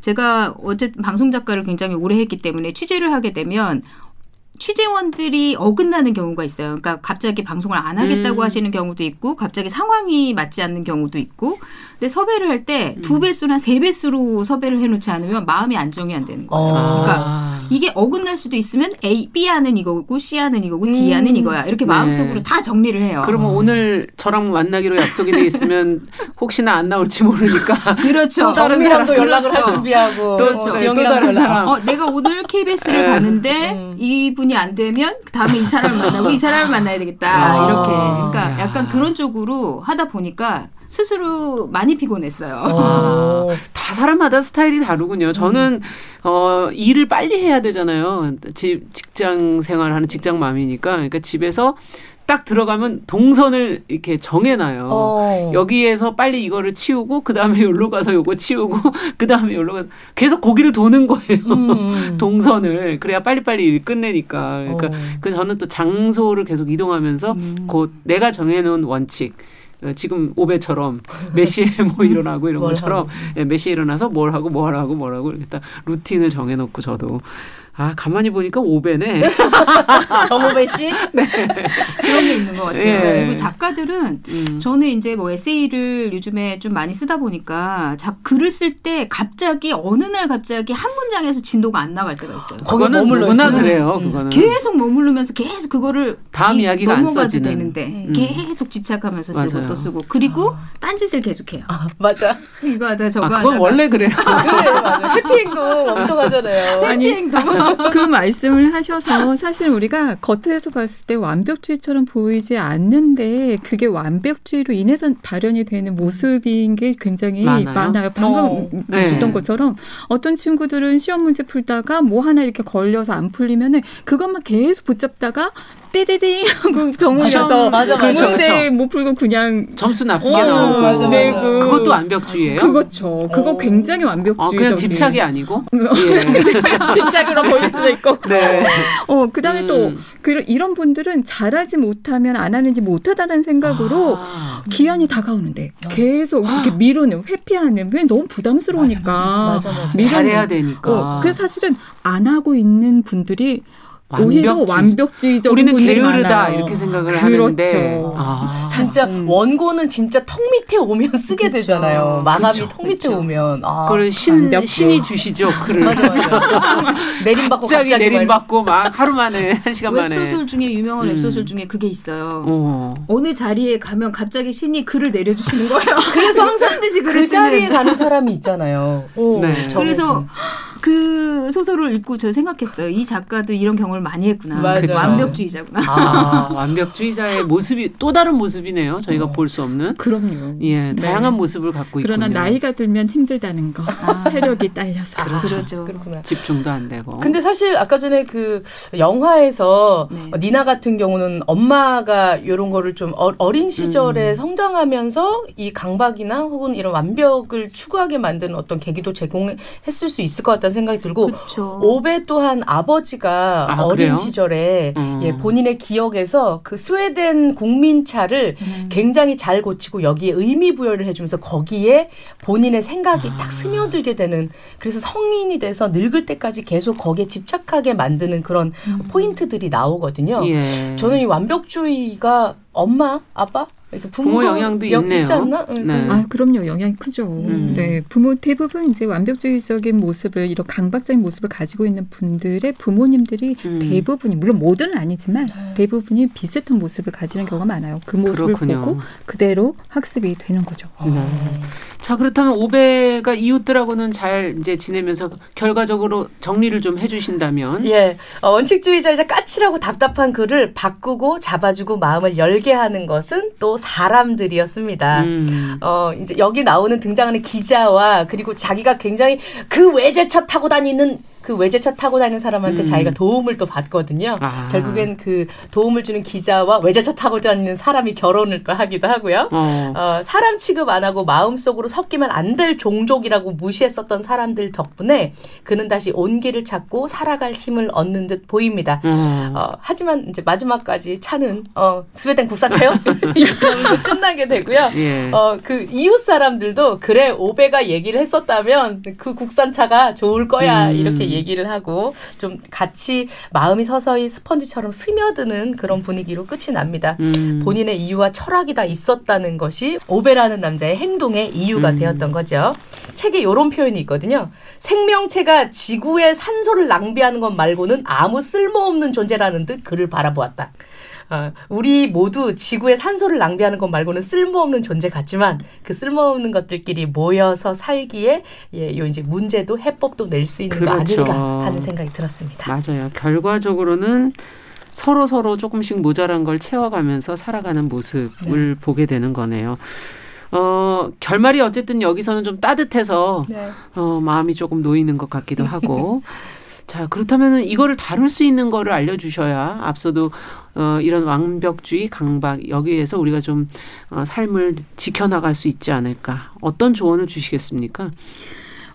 제가 어쨌든 방송 작가를 굉장히 오래 했기 때문에 취재를 하게 되면 취재원들이 어긋나는 경우가 있어요. 그러니까 갑자기 방송을 안 하겠다고 음. 하시는 경우도 있고, 갑자기 상황이 맞지 않는 경우도 있고. 근데 섭외를 할 때두 음. 배수나 세 배수로 섭외를 해놓지 않으면 마음이 안정이 안 되는 거예요. 아. 그러니까 이게 어긋날 수도 있으면 A, B 하는 이거고 C 하는 이거고 D 하는 음. 이거야. 이렇게 마음속으로 네. 다 정리를 해요. 그러면 어. 오늘 저랑 만나기로 약속이 돼 있으면 혹시나 안 나올지 모르니까. 그렇죠. 다른 사람도 연락을 그렇죠. 준비하고. 그렇죠. 어, 또 다른 사람. 어, 내가 오늘 KBS를 가는데 음. 이분이 안 되면 다음에 이 사람을 만나고 이 사람을 만나야 되겠다. 아. 이렇게. 그러니까 약간 그런 쪽으로 하다 보니까 스스로 많이 피곤했어요. 어, 다 사람마다 스타일이 다르군요. 저는 음. 어, 일을 빨리 해야 되잖아요. 집 직장 생활하는 직장 맘이니까 그러니까 집에서 딱 들어가면 동선을 이렇게 정해놔요. 어. 여기에서 빨리 이거를 치우고 그 다음에 여기로 가서 요거 치우고 그 다음에 여기로 가서 계속 고기를 도는 거예요. 음. 동선을 그래야 빨리빨리 일 끝내니까. 그러니까 어. 그 저는 또 장소를 계속 이동하면서 음. 곧 내가 정해놓은 원칙. 어, 지금 오배처럼 몇 시에 뭐 일어나고 이런 것처럼 예, 몇 시에 일어나서 뭘 하고 뭘 하고 뭘 하고 이렇게 딱 루틴을 정해놓고 저도 아, 가만히 보니까 오배네. 정오배 씨? 네. 그런 게 있는 것 같아요. 예. 그리고 작가들은 음. 저는 이제 뭐 에세이를 요즘에 좀 많이 쓰다 보니까 자, 글을 쓸 때 갑자기 어느 날 갑자기 한 문장에서 진도가 안 나갈 때가 있어요. 거기는 누구나 그래요. 음. 그거는. 계속 머무르면서 계속 그거를 다음 이야기가 넘어가도 되는데 음. 계속 집착하면서 쓰고 맞아요. 또 쓰고 그리고 아. 딴짓을 계속해요. 아, 맞아. 이거 하다 저거 아, 그건 하다가. 원래 그래요. 그래 맞아. 해피행도 엄청 하잖아요. 해피행도. 그 말씀을 하셔서 사실 우리가 겉에서 봤을 때 완벽주의처럼 보이지 않는데 그게 완벽주의로 인해서 발현이 되는 모습인 게 굉장히 많아요. 많아요. 방금 어. 보셨던 네. 것처럼 어떤 친구들은 시험 문제 풀다가 뭐 하나 이렇게 걸려서 안 풀리면은 그것만 계속 붙잡다가 떼데딩 하고 맞아, 그 문제 그렇죠. 못 풀고 그냥 점수 낮게 어, 나오고 맞아, 내고 그것도 완벽주의예요? 그렇죠. 그거 어. 굉장히 완벽주의. 아, 그냥 집착이 아니고 예. 집착으로 보일 수도 있고. 네. 어 그다음에 음. 또 그, 이런 분들은 잘하지 못하면 안 하는지 못하다는 생각으로 아. 기한이 다가오는데 계속 이렇게 미루는 회피하는 왜 너무 부담스러우니까 맞아, 맞아, 맞아. 잘해야 되니까. 어, 그래서 사실은 안 하고 있는 분들이 오히려 완벽주의적 우리는 게으르다 이렇게 생각을 그렇죠. 하는데 아. 진짜 음. 원고는 진짜 턱 밑에 오면 쓰게 그렇죠. 되잖아요. 마감이 그렇죠. 턱 밑에 그렇죠. 오면 아, 그걸 신 신이 주시죠. 글을 맞아 맞아. 내림받고 갑자기, 갑자기 내림받고 막 하루 만에 한 시간 만에 웹소설 중에 유명한 음. 웹소설 중에 그게 있어요. 어. 느 자리에 가면 갑자기 신이 글을 내려주시는 거예요. 그래서 항상 듯이 그 자리에 가는 사람이 있잖아요. 오, 네. 그래서 그 소설을 읽고 저 생각했어요. 이 작가도 이런 경험을 많이 했구나. 맞아. 완벽주의자구나. 아, 완벽주의자의 모습이 또 다른 모습이네요. 저희가 어. 볼수 없는. 그럼요. 예, 네. 다양한 모습을 갖고 있고. 그러나 나이가 들면 힘들다는 거. 아. 체력이 딸려서. 아, 그렇죠. 그렇구나. 집중도 안 되고. 근데 사실 아까 전에 그 영화에서 네. 니나 같은 경우는 엄마가 이런 거를 좀 어, 린 시절에 음. 성장하면서 이 강박이나 혹은 이런 완벽을 추구하게 만드는 어떤 계기도 제공했을 수 있을 것 같다는 생각이 들고 그쵸. 오베 또한 아버지가 아, 어린 그래요? 시절에 음. 예, 본인의 기억에서 그 스웨덴 국민차를 음. 굉장히 잘 고치고 여기에 의미 부여를 해주면서 거기에 본인의 생각이 아. 딱 스며들게 되는 그래서 성인이 돼서 늙을 때까지 계속 거기에 집착하게 만드는 그런 음. 포인트들이 나오거든요. 예. 저는 이 완벽주의가 엄마, 아빠 부모, 부모 영향도 있네요. 있지 않나? 네. 아 그럼요 영향이 크죠. 음. 네 부모 대부분 이제 완벽주의적인 모습을 이런 강박적인 모습을 가지고 있는 분들의 부모님들이 음. 대부분이 물론 모두는 아니지만 네. 대부분이 비슷한 모습을 가지는 경우가 많아요. 그 모습을 그렇군요. 보고 그대로 학습이 되는 거죠. 네. 자 그렇다면 오배가 이웃들하고는 잘 이제 지내면서 결과적으로 정리를 좀 해주신다면 예 어, 원칙주의자이자 까칠하고 답답한 그를 바꾸고 잡아주고 마음을 열게 하는 것은 또 사람들이었습니다. 음. 어, 이제 여기 나오는 등장하는 기자와 그리고 자기가 굉장히 그 외제차 타고 다니는 그 외제차 타고 다니는 사람한테 음. 자기가 도움을 또 받거든요. 아. 결국엔 그 도움을 주는 기자와 외제차 타고 다니는 사람이 결혼을 또 하기도 하고요. 어. 어 사람 취급 안 하고 마음속으로 섞이면 안 될 종족이라고 무시했었던 사람들 덕분에 그는 다시 온기를 찾고 살아갈 힘을 얻는 듯 보입니다. 음. 어, 하지만 이제 마지막까지 차는 어, 스웨덴 국산차요? 이러면서 끝나게 되고요. 예. 어, 그 이웃 사람들도 그래 오베가 얘기를 했었다면 그 국산차가 좋을 거야 음. 이렇게 얘기를 하고 좀 같이 마음이 서서히 스펀지처럼 스며드는 그런 분위기로 끝이 납니다. 음. 본인의 이유와 철학이 다 있었다는 것이 오베라는 남자의 행동의 이유가 음. 되었던 거죠. 책에 이런 표현이 있거든요. 생명체가 지구의 산소를 낭비하는 것 말고는 아무 쓸모없는 존재라는 듯 그를 바라보았다. 어, 우리 모두 지구의 산소를 낭비하는 것 말고는 쓸모없는 존재 같지만 그 쓸모없는 것들끼리 모여서 살기에 예, 요 이제 문제도 해법도 낼 수 있는 그렇죠. 거 아닐까 하는 생각이 들었습니다. 맞아요. 결과적으로는 서로 서로 조금씩 모자란 걸 채워가면서 살아가는 모습을 네. 보게 되는 거네요. 어, 결말이 어쨌든 여기서는 좀 따뜻해서 네. 어, 마음이 조금 놓이는 것 같기도 하고 자, 그렇다면 이거를 다룰 수 있는 거를 알려주셔야 앞서도 어, 이런 완벽주의, 강박, 여기에서 우리가 좀 어, 삶을 지켜나갈 수 있지 않을까. 어떤 조언을 주시겠습니까?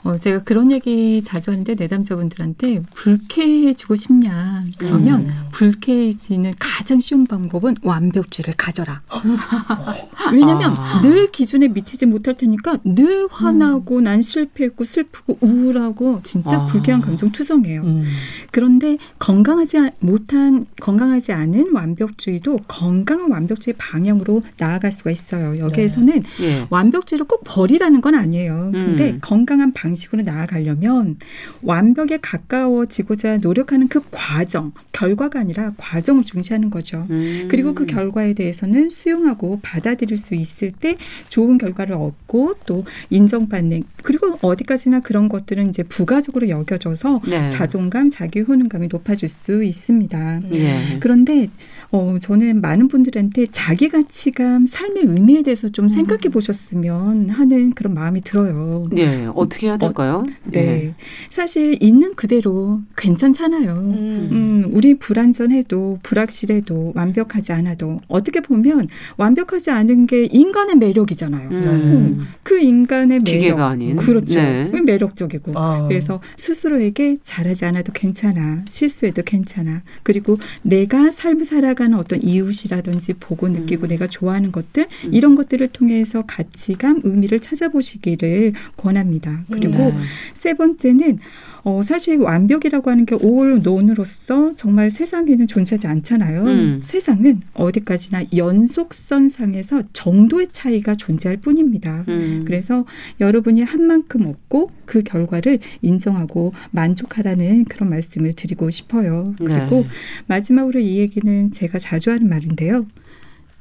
어, 제가 그런 얘기 자주 하는데 내담자분들한테 불쾌해지고 싶냐. 그러면 음. 불쾌해지는 가장 쉬운 방법은 완벽주의를 가져라. 왜냐면 아. 늘 기준에 미치지 못할 테니까 늘 화나고 음. 난 실패했고 슬프고 우울하고 진짜 아. 불쾌한 감정 투성해요. 음. 그런데 건강하지 못한 건강하지 않은 완벽주의도 건강한 완벽주의 방향으로 나아갈 수가 있어요. 여기에서는 네. 예. 완벽주의를 꼭 버리라는 건 아니에요. 근데 음. 건강한 방 방식으로 나아가려면 완벽에 가까워지고자 노력하는 그 과정, 결과가 아니라 과정을 중시하는 거죠. 음. 그리고 그 결과에 대해서는 수용하고 받아들일 수 있을 때 좋은 결과를 얻고 또 인정받는 그리고 어디까지나 그런 것들은 이제 부가적으로 여겨져서 네. 자존감, 자기 효능감이 높아질 수 있습니다. 네. 그런데 어, 저는 많은 분들한테 자기 가치감, 삶의 의미에 대해서 좀 음. 생각해 보셨으면 하는 그런 마음이 들어요. 네, 어떻게 해야 될까요? 어, 네. 네. 사실 있는 그대로 괜찮잖아요. 음. 음, 우리 불안전해도 불확실해도 완벽하지 않아도 어떻게 보면 완벽하지 않은 게 인간의 매력이잖아요. 음. 음. 그 인간의 매력. 아닌. 그렇죠. 네. 매력적이고. 아. 그래서 스스로에게 잘하지 않아도 괜찮아. 실수해도 괜찮아. 그리고 내가 삶을 살아가는 어떤 이웃이라든지 보고 느끼고 음. 내가 좋아하는 것들 음. 이런 것들을 통해서 가치감, 의미를 찾아보시기를 권합니다. 그리고 그리고 네. 세 번째는 어, 사실 완벽이라고 하는 게올 논으로서 정말 세상에는 존재하지 않잖아요. 음. 세상은 어디까지나 연속선상에서 정도의 차이가 존재할 뿐입니다. 음. 그래서 여러분이 한 만큼 얻고 그 결과를 인정하고 만족하라는 그런 말씀을 드리고 싶어요. 그리고 네. 마지막으로 이 얘기는 제가 자주 하는 말인데요.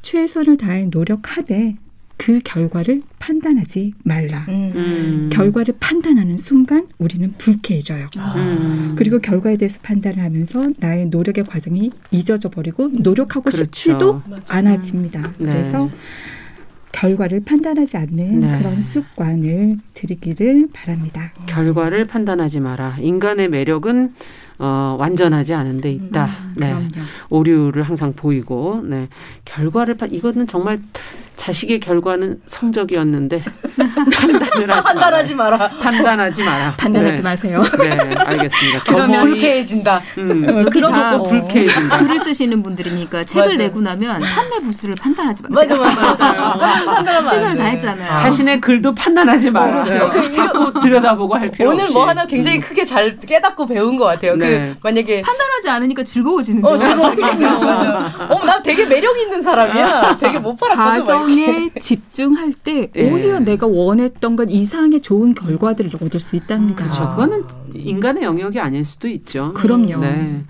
최선을 다해 노력하되 그 결과를 판단하지 말라. 음. 음. 결과를 판단하는 순간 우리는 불쾌해져요. 음. 그리고 결과에 대해서 판단을 하면서 나의 노력의 과정이 잊어져 버리고 노력하고 그렇죠. 싶지도 않아집니다. 네. 그래서 결과를 판단하지 않는 네. 그런 습관을 들이기를 바랍니다. 결과를 판단하지 마라. 인간의 매력은 어, 완전하지 않은 데 있다. 음, 네. 오류를 항상 보이고, 네. 결과를 판, 이거는 정말 자식의 결과는 성적이었는데 하지 판단하지 마라. 마라. 판단하지 마라. 판단하지 네. 마세요. 네, 알겠습니다. 그러면 불쾌해진다. 음, 여기 다 불쾌해진다. 글을 쓰시는 분들이니까 책을 맞아. 내고 나면 판매 부수를 판단하지 마세요. 맞아, 맞아. 최선을 다했잖아요. 자신의 글도 판단하지 마라. 그렇죠. 자꾸 들여다보고 할 필요 오늘 뭐 하나 굉장히 음. 크게 잘 깨닫고 배운 것 같아요. 그 네. 그 만약에 판단하지 않으니까 즐거워지는데. 어, 즐거워지네요. 어, 나 되게 매력 있는 사람이야. 되게 못 팔았거든. 과정에 집중할 때 예. 오히려 내가 원했던 것 이상의 좋은 결과들을 얻을 수 있답니다. 그렇죠. 그거는 인간의 영역이 아닐 수도 있죠. 그럼요. 네.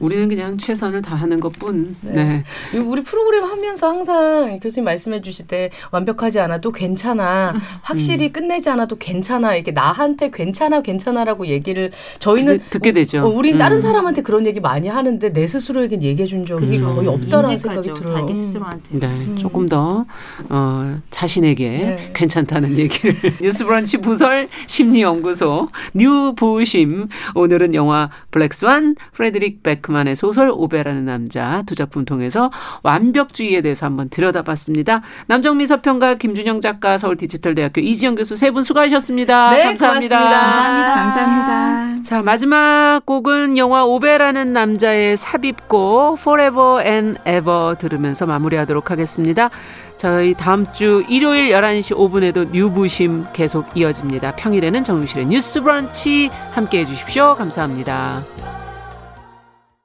우리는 그냥 최선을 다하는 것뿐. 네. 네. 우리 프로그램 하면서 항상 교수님 말씀해 주실 때 완벽하지 않아도 괜찮아. 확실히 음. 끝내지 않아도 괜찮아. 이렇게 나한테 괜찮아 괜찮아라고 얘기를 저희는 듣, 게 되죠. 어, 우린 음. 다른 사람한테 그런 얘기 많이 하는데 내 스스로에겐 얘기해 준 적이 그렇죠. 거의 없다라는 생각이 들어요. 자기 스스로한테. 네. 음. 조금 더 어, 자신에게 네. 괜찮다는 얘기를 뉴스브런치 부설 심리연구소 뉴보심 오늘은 영화 블랙스완 프레드릭 베크만의 소설 오베라는 남자 두 작품 통해서 완벽주의에 대해서 한번 들여다봤습니다. 남정미 서평가 김준영 작가 서울 디지털대학교 이지영 교수 세 분 수고하셨습니다. 네, 감사합니다. 감사합니다. 감사합니다. 자 마지막 곡은 영화 오베라는 남자의 삽입곡 Forever and Ever 들으면서 마무리하도록 하겠습니다. 저희 다음 주 일요일 11시 5분에도 뉴부심 계속 이어집니다. 평일에는 정유실의 뉴스 브런치 함께 해주십시오. 감사합니다.